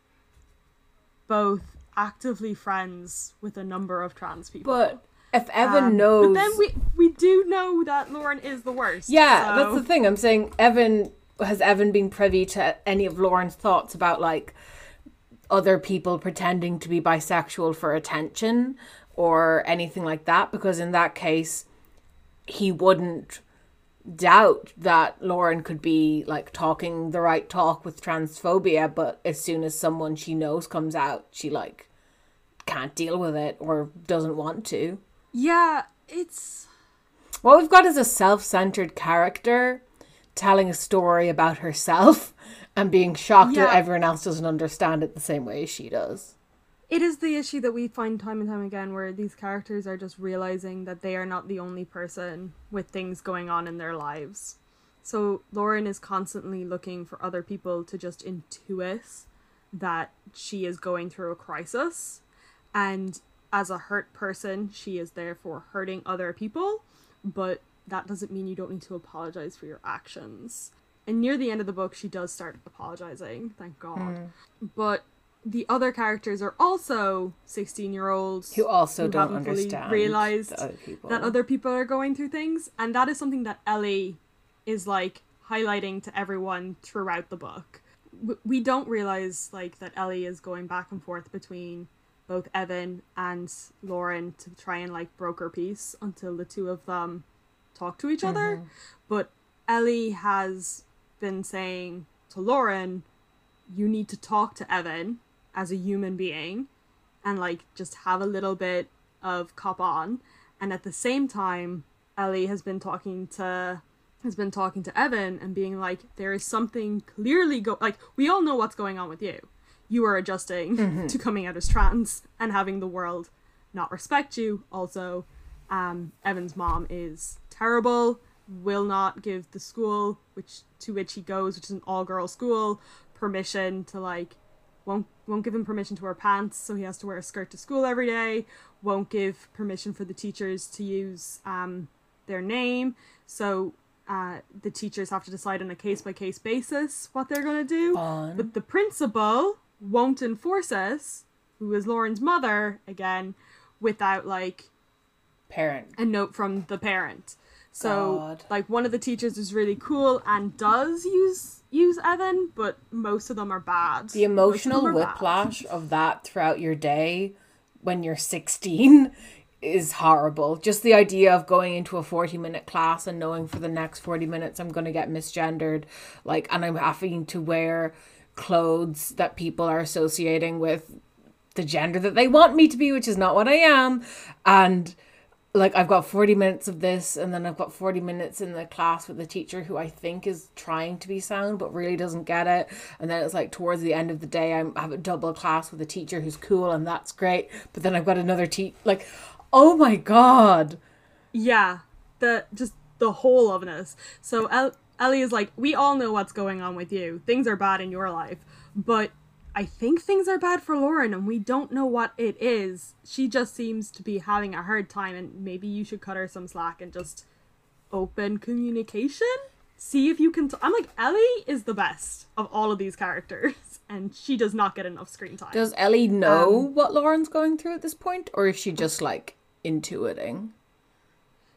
both actively friends with a number of trans people. But if Evan Um, knows. But then we we do know that Lauren is the worst. Yeah, so- that's the thing. I'm saying Evan has Evan been privy to any of Lauren's thoughts about like other people pretending to be bisexual for attention or anything like that because in that case he wouldn't doubt that Lauren could be like talking the right talk with transphobia but as soon as someone she knows comes out she like can't deal with it or doesn't want to. Yeah, it's What we've got is a self centered character telling a story about herself and being shocked that everyone else doesn't understand it the same way as she does. It is the issue that we find time and time again where these characters are just realizing that they are not the only person with things going on in their lives. So Lauren is constantly looking for other people to just intuit that she is going through a crisis. And as a hurt person, she is therefore hurting other people, but that doesn't mean you don't need to apologize for your actions. And near the end of the book, she does start apologizing, thank God. Hmm. But the other characters are also 16 year olds Who also who don't understand realized other that other people are going through things. And that is something that ellie is like highlighting to everyone throughout the book. We don't realize like that ellie is going back and forth between both evan and lauren to try and like broker peace until the two of them talk to each other. Mm-hmm. But ellie has been saying to lauren you need to talk to evan as a human being and like just have a little bit of cop on. And at the same time ellie has been talking to has been talking to evan and being like there is something clearly go like we all know what's going on with you. You are adjusting to coming out as trans and having the world not respect you. Also um evan's mom is terrible will not give the school which to which he goes which is an all girl school permission to like won't won't give him permission to wear pants, so he has to wear a skirt to school every day. Won't give permission for the teachers to use um, their name, so uh, the teachers have to decide on a case by case basis what they're going to do. Fun. But the principal won't enforce us, who is Lauren's mother again, without like Parent. a note from the parent. So God. like one of the teachers is really cool and does use use Evan, but most of them are bad. The emotional them bad. whiplash of that throughout your day when you're 16 is horrible. Just the idea of going into a 40 minute class and knowing for the next 40 minutes I'm going to get misgendered, like, and I'm having to wear clothes that people are associating with the gender that they want me to be, which is not what I am. And like I've got 40 minutes of this and then I've got 40 minutes in the class with the teacher who I think is trying to be sound but really doesn't get it and then it's like towards the end of the day I'm, I have a double class with a teacher who's cool and that's great but then I've got another te like oh my god Yeah, the just the whole of this. So El- Ellie is like, we all know what's going on with you. Things are bad in your life, but I think things are bad for Lauren, and we don't know what it is. She just seems to be having a hard time, and maybe you should cut her some slack and just open communication. See if you can. I'm like Ellie is the best of all of these characters, and she does not get enough screen time. does Ellie know um, what Lauren's going through at this point or is she just like intuiting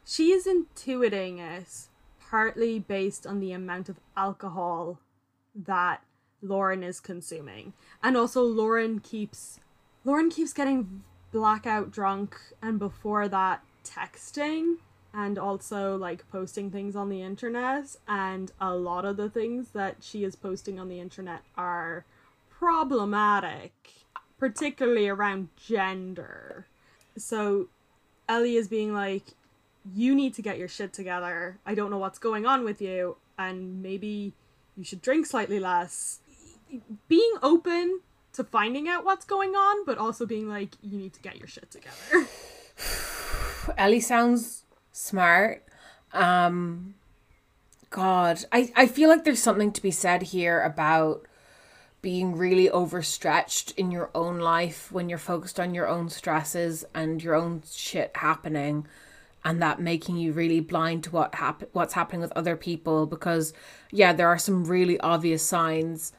She is intuiting it partly based on the amount of alcohol that Lauren is consuming. And also Lauren keeps Lauren keeps getting blackout drunk and before that texting and also like posting things on the internet and a lot of the things that she is posting on the internet are problematic particularly around gender. So Ellie is being like, you need to get your shit together. I don't know what's going on with you, and maybe you should drink slightly less. Being open to finding out what's going on, but also being like, you need to get your shit together. Ellie sounds smart. Um God, I, I feel like there's something to be said here about being really overstretched in your own life when you're focused on your own stresses and your own shit happening and that making you really blind to what hap- what's happening with other people because yeah there are some really obvious signs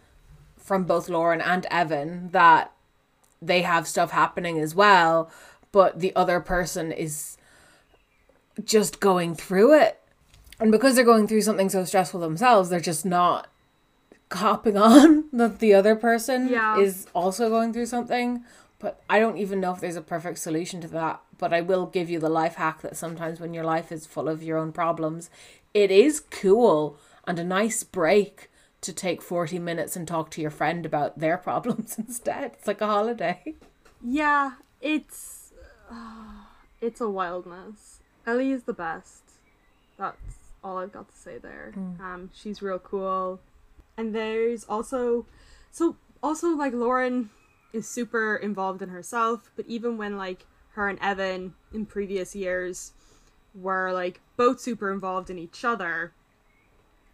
from both Lauren and Evan that they have stuff happening as well but the other person is just going through it and because they're going through something so stressful themselves they're just not copping on that the other person Yeah. is also going through something but i don't even know if there's a perfect solution to that but i will give you the life hack that sometimes when your life is full of your own problems it is cool and a nice break to take 40 minutes and talk to your friend about their problems instead it's like a holiday yeah, it's. it's a wildness. Ellie is the best. That's all I've got to say there. Um, she's real cool. And there's also. So, also, like, Lauren is super involved in herself, but even when, like, her and Evan in previous years were, like, both super involved in each other,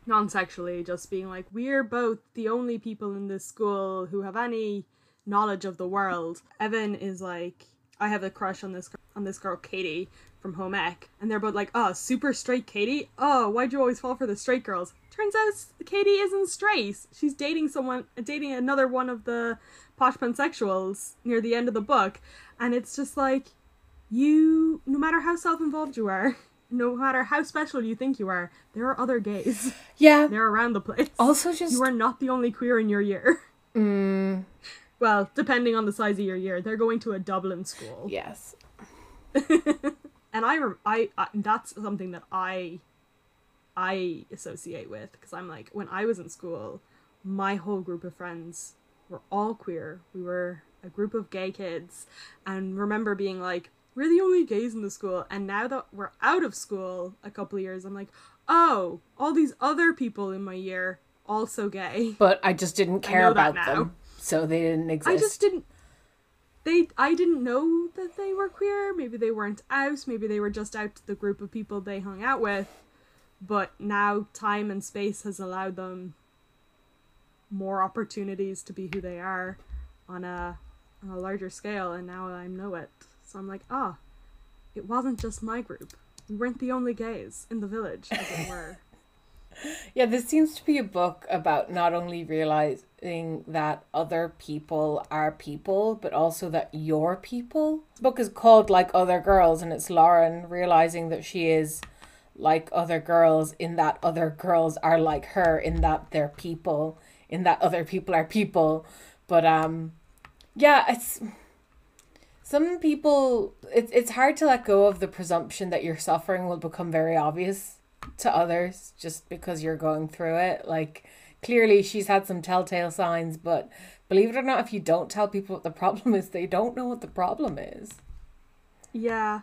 non sexually, just being like, we're both the only people in this school who have any knowledge of the world. Evan is like, I have a crush on this on this girl Katie from home ec, and they're both like, oh, super straight Katie. Oh, why'd you always fall for the straight girls? Turns out Katie isn't straight. She's dating someone, dating another one of the posh pansexuals near the end of the book, and it's just like you, no matter how self-involved you are, no matter how special you think you are, there are other gays. Yeah. They're around the place. Also, just you are not the only queer in your year. mm, Well, depending on the size of your year, they're going to a Dublin school. yes. and I, rem- I, I that's something that I I associate with because I'm like when I was in school, my whole group of friends were all queer. We were a group of gay kids, and remember being like, we're the only gays in the school. And now that we're out of school a couple of years, I'm like, oh, all these other people in my year also gay. But I just didn't care about them, so they didn't exist. I just didn't. They, I didn't know that they were queer. Maybe they weren't out. Maybe they were just out to the group of people they hung out with. But now time and space has allowed them more opportunities to be who they are on a on a larger scale, and now I know it. So I'm like, ah, it wasn't just my group. We weren't the only gays in the village, as it were. Yeah, this seems to be a book about not only realizing that other people are people, but also that you're people. This book is called Like Other Girls, and it's Lauren realizing that she is like other girls, in that other girls are like her, in that they're people, in that other people are people. But um, yeah, it's some people. It's it's hard to let go of the presumption that your suffering will become very obvious to others just because you're going through it. Like, clearly she's had some telltale signs, but believe it or not, if you don't tell people what the problem is, they don't know what the problem is. Yeah.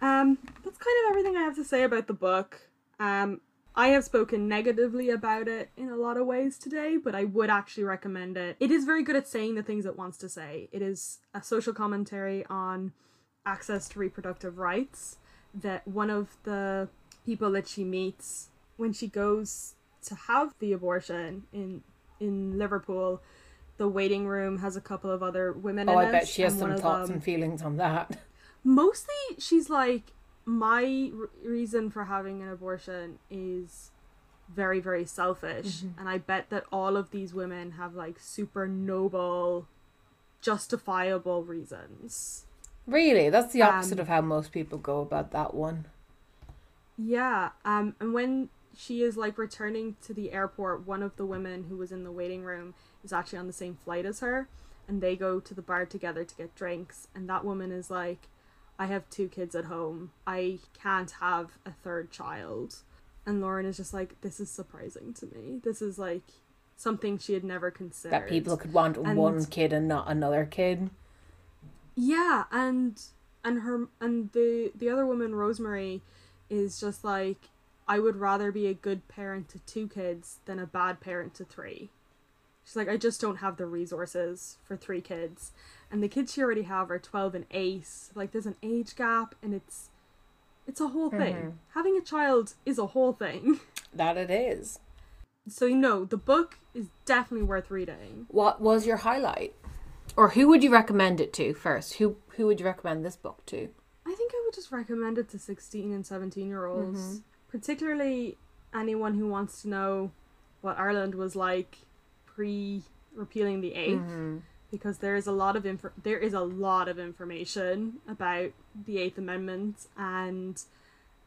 Um, that's kind of everything I have to say about the book. Um, I have spoken negatively about it in a lot of ways today, but I would actually recommend it. It is very good at saying the things it wants to say. It is a social commentary on access to reproductive rights. That one of the people that she meets when she goes to have the abortion in in Liverpool, the waiting room has a couple of other women oh, in it. Oh, I bet she has some thoughts them- and feelings on that. mostly she's like my r- reason for having an abortion is very very selfish Mm-hmm. and i bet that all of these women have like super noble justifiable reasons Really, that's the opposite Um, of how most people go about that one. yeah um and when she is like returning to the airport one of the women who was in the waiting room is actually on the same flight as her and they go to the bar together to get drinks and that woman is like i have two kids at home. I can't have a third child. And lauren is just like this is surprising to me. This is like something she had never considered. That people could want And- one kid and not another kid. yeah and and her and the the other woman rosemary is just like i would rather be a good parent to two kids than a bad parent to three. She's like i just don't have the resources for three kids and the kids she already have are 12 and 8 like there's an age gap and it's it's a whole thing Mhm. having a child is a whole thing That it is. so you know the book is definitely worth reading What was your highlight? Or who would you recommend it to first? Who who would you recommend this book to? I think I would just recommend it to 16 and 17 year olds, Mm-hmm. particularly anyone who wants to know what Ireland was like pre repealing the 8th Mm-hmm. Because there is a lot of infor- there is a lot of information about the 8th amendment and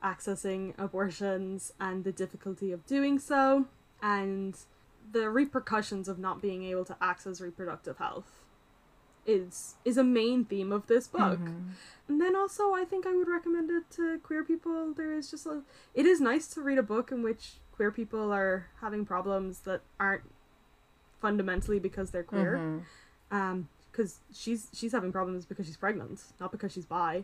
accessing abortions and the difficulty of doing so and the repercussions of not being able to access reproductive health is is a main theme of this book. And then also I think I would recommend it to queer people. There is just a it is nice to read a book in which queer people are having problems that aren't fundamentally because they're queer. Mm-hmm. Um because she's she's having problems because she's pregnant, not because she's bi.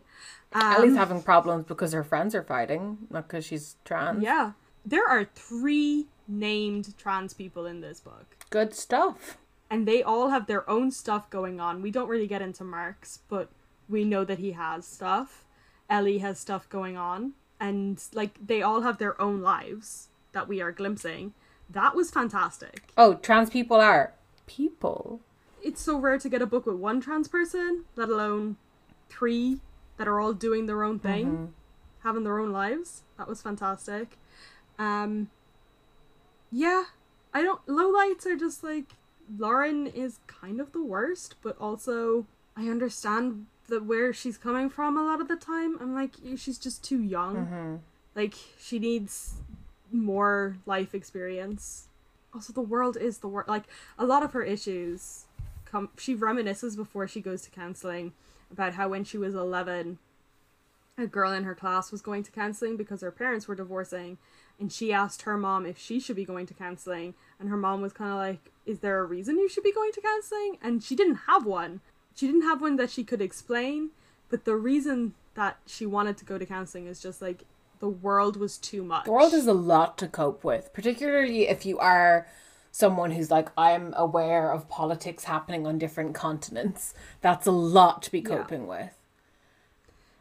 Um, having problems because her friends are fighting, not because she's trans. Yeah. There are three named trans people in this book. Good stuff. And they all have their own stuff going on. We don't really get into Mark's, but we know that he has stuff. Ellie has stuff going on. And like they all have their own lives that we are glimpsing. That was fantastic. Oh, trans people are people. It's so rare to get a book with one trans person, let alone three that are all doing their own thing, having their own lives. That was fantastic. Um yeah, I don't lowlights are just like Lauren is kind of the worst, but also I understand that where she's coming from a lot of the time. I'm like, she's just too young. Like she needs more life experience. Also, the world is the world. Like a lot of her issues come. She reminisces before she goes to counseling about how when she was 11, a girl in her class was going to counseling because her parents were divorcing, and she asked her mom if she should be going to counseling, and her mom was kind of like, "Is there a reason you should be going to counseling?" And she didn't have one. She didn't have one that she could explain, but the reason that she wanted to go to counseling is just like the world was too much. The world is a lot to cope with, particularly if you are someone who's like, I'm aware of politics happening on different continents. That's a lot to be Yeah. coping with.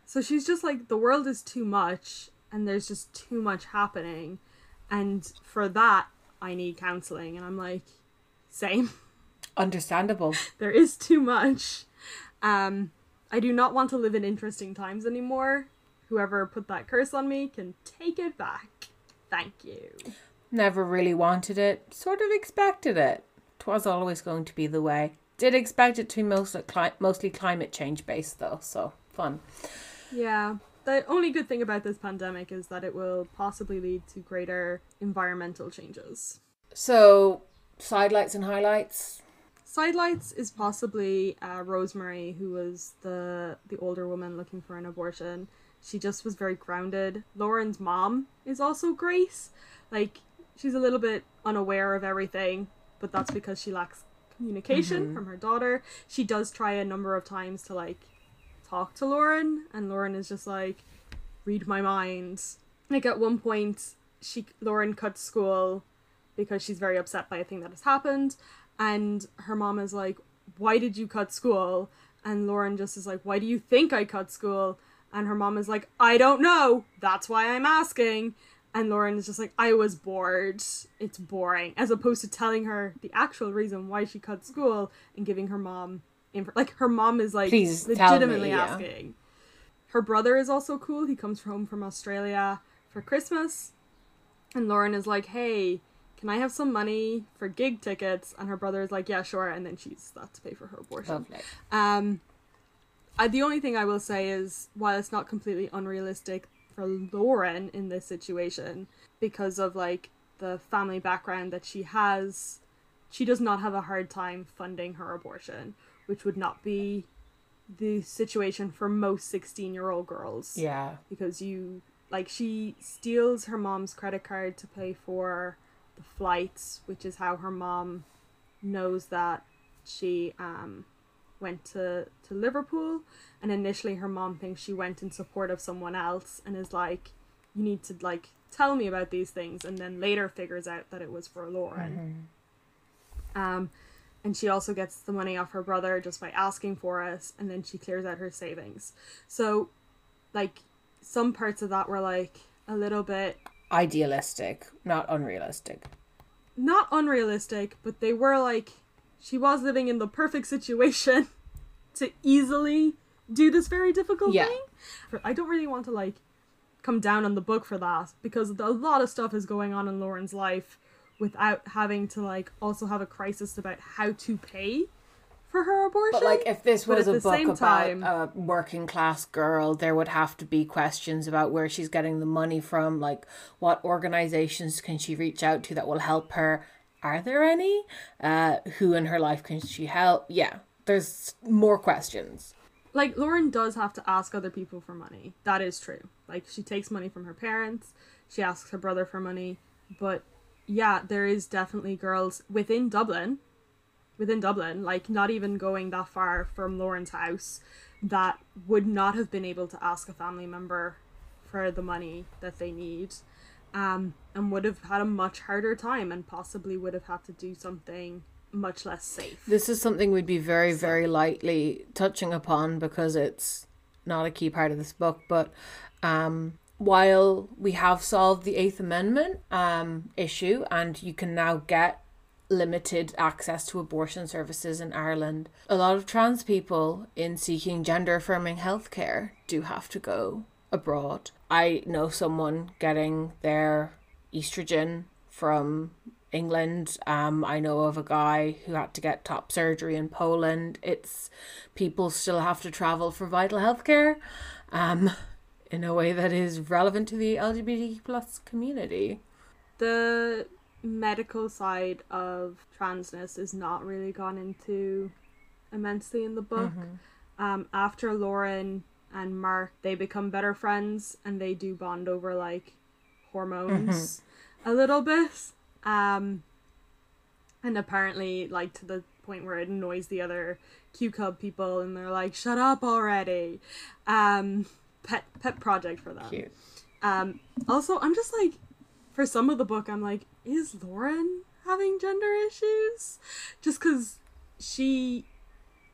So she's just like, the world is too much, and there's just too much happening, and for that, I need counseling. And I'm like, same. Understandable. there is too much. Um, I do not want to live in interesting times anymore. Whoever put that curse on me can take it back. Thank you. Never really wanted it, sort of expected it. Twas always going to be the way. Did expect it to be mostly, cli- mostly climate change based though, so fun. Yeah. The only good thing about this pandemic is that it will possibly lead to greater environmental changes. So, sidelights and highlights. Sidelights is possibly uh, Rosemary, who was the the older woman looking for an abortion. She just was very grounded. Lauren's mom is also Grace. Like she's a little bit unaware of everything, but that's because she lacks communication mm-hmm. from her daughter. She does try a number of times to like talk to Lauren, and Lauren is just like, read my mind. Like at one point, she Lauren cuts school because she's very upset by a thing that has happened, and her mom is like, "Why did you cut school?" And Lauren just is like, "Why do you think I cut school?" And her mom is like, "I don't know. That's why I'm asking." And Lauren is just like, "I was bored. It's boring." As opposed to telling her the actual reason why she cut school and giving her mom inf- like her mom is like Please tell me, legitimately yeah. asking. Her brother is also cool. He comes home from Australia for Christmas. And Lauren is like, hey, can I have some money for gig tickets? And her brother is like, yeah, sure. And then she's that to pay for her abortion. Lovely. Um, I, the only thing I will say is, while it's not completely unrealistic for Lauren in this situation, because of like the family background that she has, she does not have a hard time funding her abortion, which would not be the situation for most 16 year old girls Yeah. because you like she steals her mom's credit card to pay for the flights which is how her mom knows that she um went to to Liverpool and initially her mom thinks she went in support of someone else and is like you need to like tell me about these things and then later figures out that it was for Lauren. Um and she also gets the money off her brother just by asking for it and then she clears out her savings. So like some parts of that were like a little bit Idealistic, not unrealistic. not unrealistic, but they were like she was living in the perfect situation to easily do this very difficult Yeah. thing. I don't really want to like come down on the book for that because a lot of stuff is going on in Lauren's life without having to like also have a crisis about how to pay for her abortion. But like, if this was a book about time- a working class girl, there would have to be questions about where she's getting the money from. Like, what organizations can she reach out to that will help her? Are there any? Uh, who in her life can she help? Yeah, there's more questions. like Lauren does have to ask other people for money. That is true. Like she takes money from her parents, she asks her brother for money, but yeah, there is definitely girls within Dublin, within Dublin, like not even going that far from Lauren's house that would not have been able to ask a family member for the money that they need. Um, and would have had a much harder time and possibly would have had to do something much less safe. This is something we'd be very, very lightly touching upon because it's not a key part of this book. But um, while we have solved the Eighth Amendment um, issue and you can now get limited access to abortion services in Ireland, a lot of trans people in seeking gender affirming healthcare do have to go abroad. I know someone getting their estrogen from England. Um, I know of a guy who had to get top surgery in Poland. It's people still have to travel for vital healthcare, um, in a way that is relevant to the LGBT plus community. The medical side of transness is not really gone into immensely in the book. Um, after Lauren and Mark, they become better friends and they do bond over like hormones a little bit. Um, and apparently, like to the point where it annoys the other Q Cub people, and they're like, "Shut up already!" Um, pet pet project for them. Cute. Um, also, I'm just like, for some of the book, I'm like, is Lauren having gender issues? Just because she,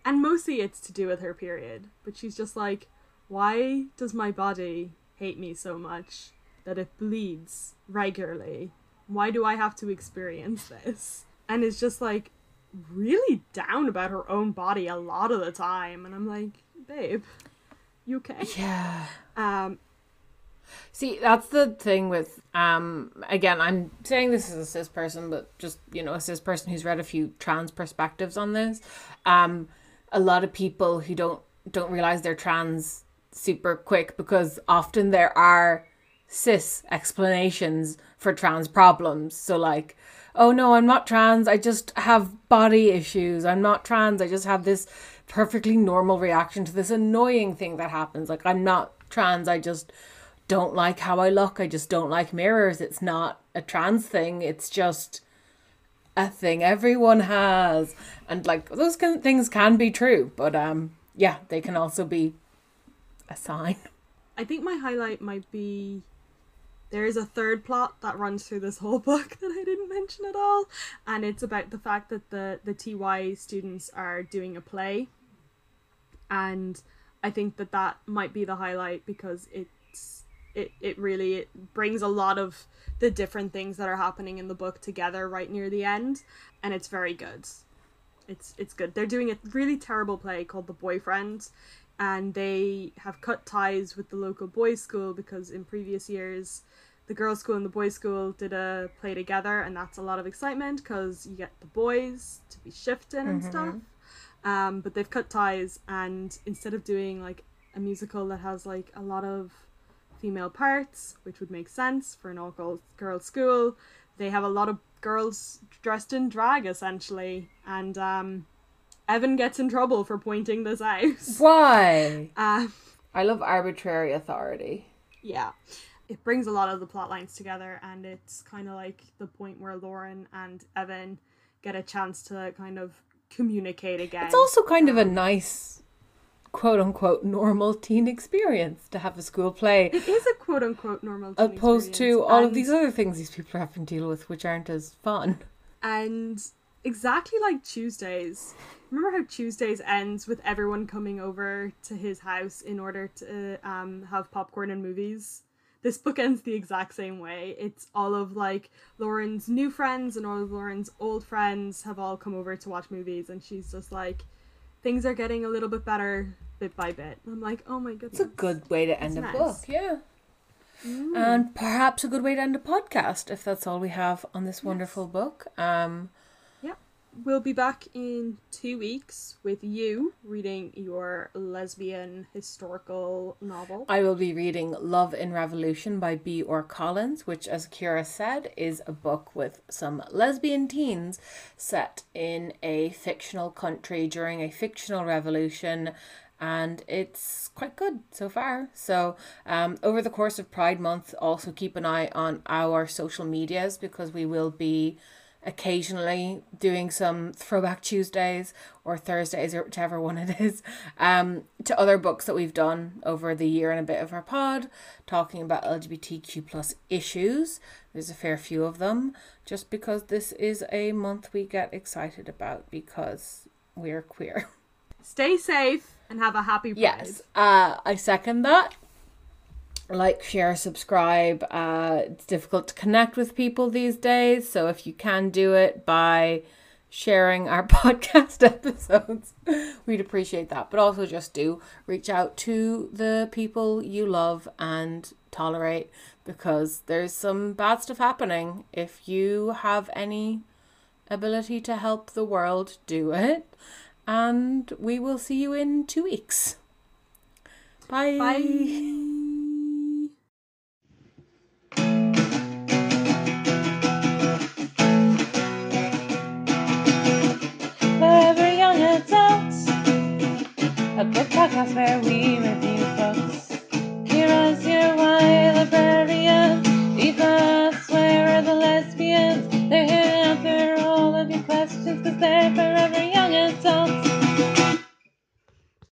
and mostly it's to do with her period, but she's just like, why does my body hate me so much that it bleeds regularly? Why do I have to experience this? And it's just like really down about her own body a lot of the time. And I'm like, babe, you okay? Yeah. Um, See, that's the thing with um again, I'm saying this as a cis person, but just, you know, a cis person who's read a few trans perspectives on this. Um a lot of people who don't don't realize they're trans super quick because often there are cis explanations for trans problems. So like, oh no, I'm not trans, I just have body issues. I'm not trans, I just have this perfectly normal reaction to this annoying thing that happens. Like I'm not trans, I just don't like how I look. I just don't like mirrors. It's not a trans thing. It's just a thing everyone has. And like those of things can be true, but um yeah, they can also be a sign. I think my highlight might be there is a third plot that runs through this whole book that I didn't mention at all, and it's about the fact that the the TY students are doing a play, and I think that that might be the highlight because it's it it really it brings a lot of the different things that are happening in the book together right near the end, and it's very good. It's it's good. They're doing a really terrible play called The Boyfriend, and they have cut ties with the local boys' school because in previous years the girls' school and the boys' school did a play together, and that's a lot of excitement because you get the boys to be shifting and stuff. Um, but they've cut ties, and instead of doing like a musical that has like a lot of female parts, which would make sense for an all girls school, they have a lot of girls dressed in drag essentially, and um, Evan gets in trouble for pointing this out. Why? Uh, I love arbitrary authority. yeah it brings a lot of the plot lines together and it's kind of like the point where lauren and evan get a chance to kind of communicate again It's also kind of a nice quote unquote normal teen experience to have a school play it is a quote unquote normal teen opposed to all of these other things these people are having to deal with which aren't as fun. and exactly like tuesdays remember how tuesdays ends with everyone coming over to his house in order to um, have popcorn and movies this book ends the exact same way it's all of like lauren's new friends and all of lauren's old friends have all come over to watch movies and she's just like things are getting a little bit better bit by bit i'm like oh my goodness It's a good way to end a nice. book, yeah. And perhaps a good way to end a podcast if that's all we have on this wonderful book. Um, We'll be back in two weeks with you reading your lesbian historical novel. I will be reading Love in Revolution by B. R. Collins, which, as Kira said, is a book with some lesbian teens set in a fictional country during a fictional revolution. And it's quite good so far. So, um, over the course of Pride Month, also keep an eye on our social medias because we will be occasionally doing some throwback Tuesdays or Thursdays or whichever one it is um, to other books that we've done over the year and a bit of our pod talking about LGBTQ plus issues. There's a fair few of them just because this is a month we get excited about because we're queer. Stay safe and have a happy Pride. Yes, uh, I second that. Like, share, subscribe. Uh, it's difficult to connect with people these days, so if you can do it by sharing our podcast episodes. We'd appreciate that. But also just do reach out to the people you love and tolerate because there's some bad stuff happening. If you have any ability to help the world, do it. And we will see you in two weeks. Bye. Bye. a book podcast where we review books. Here is your why librarian. Eva's where are the lesbians? They answer all of your questions because they're forever young.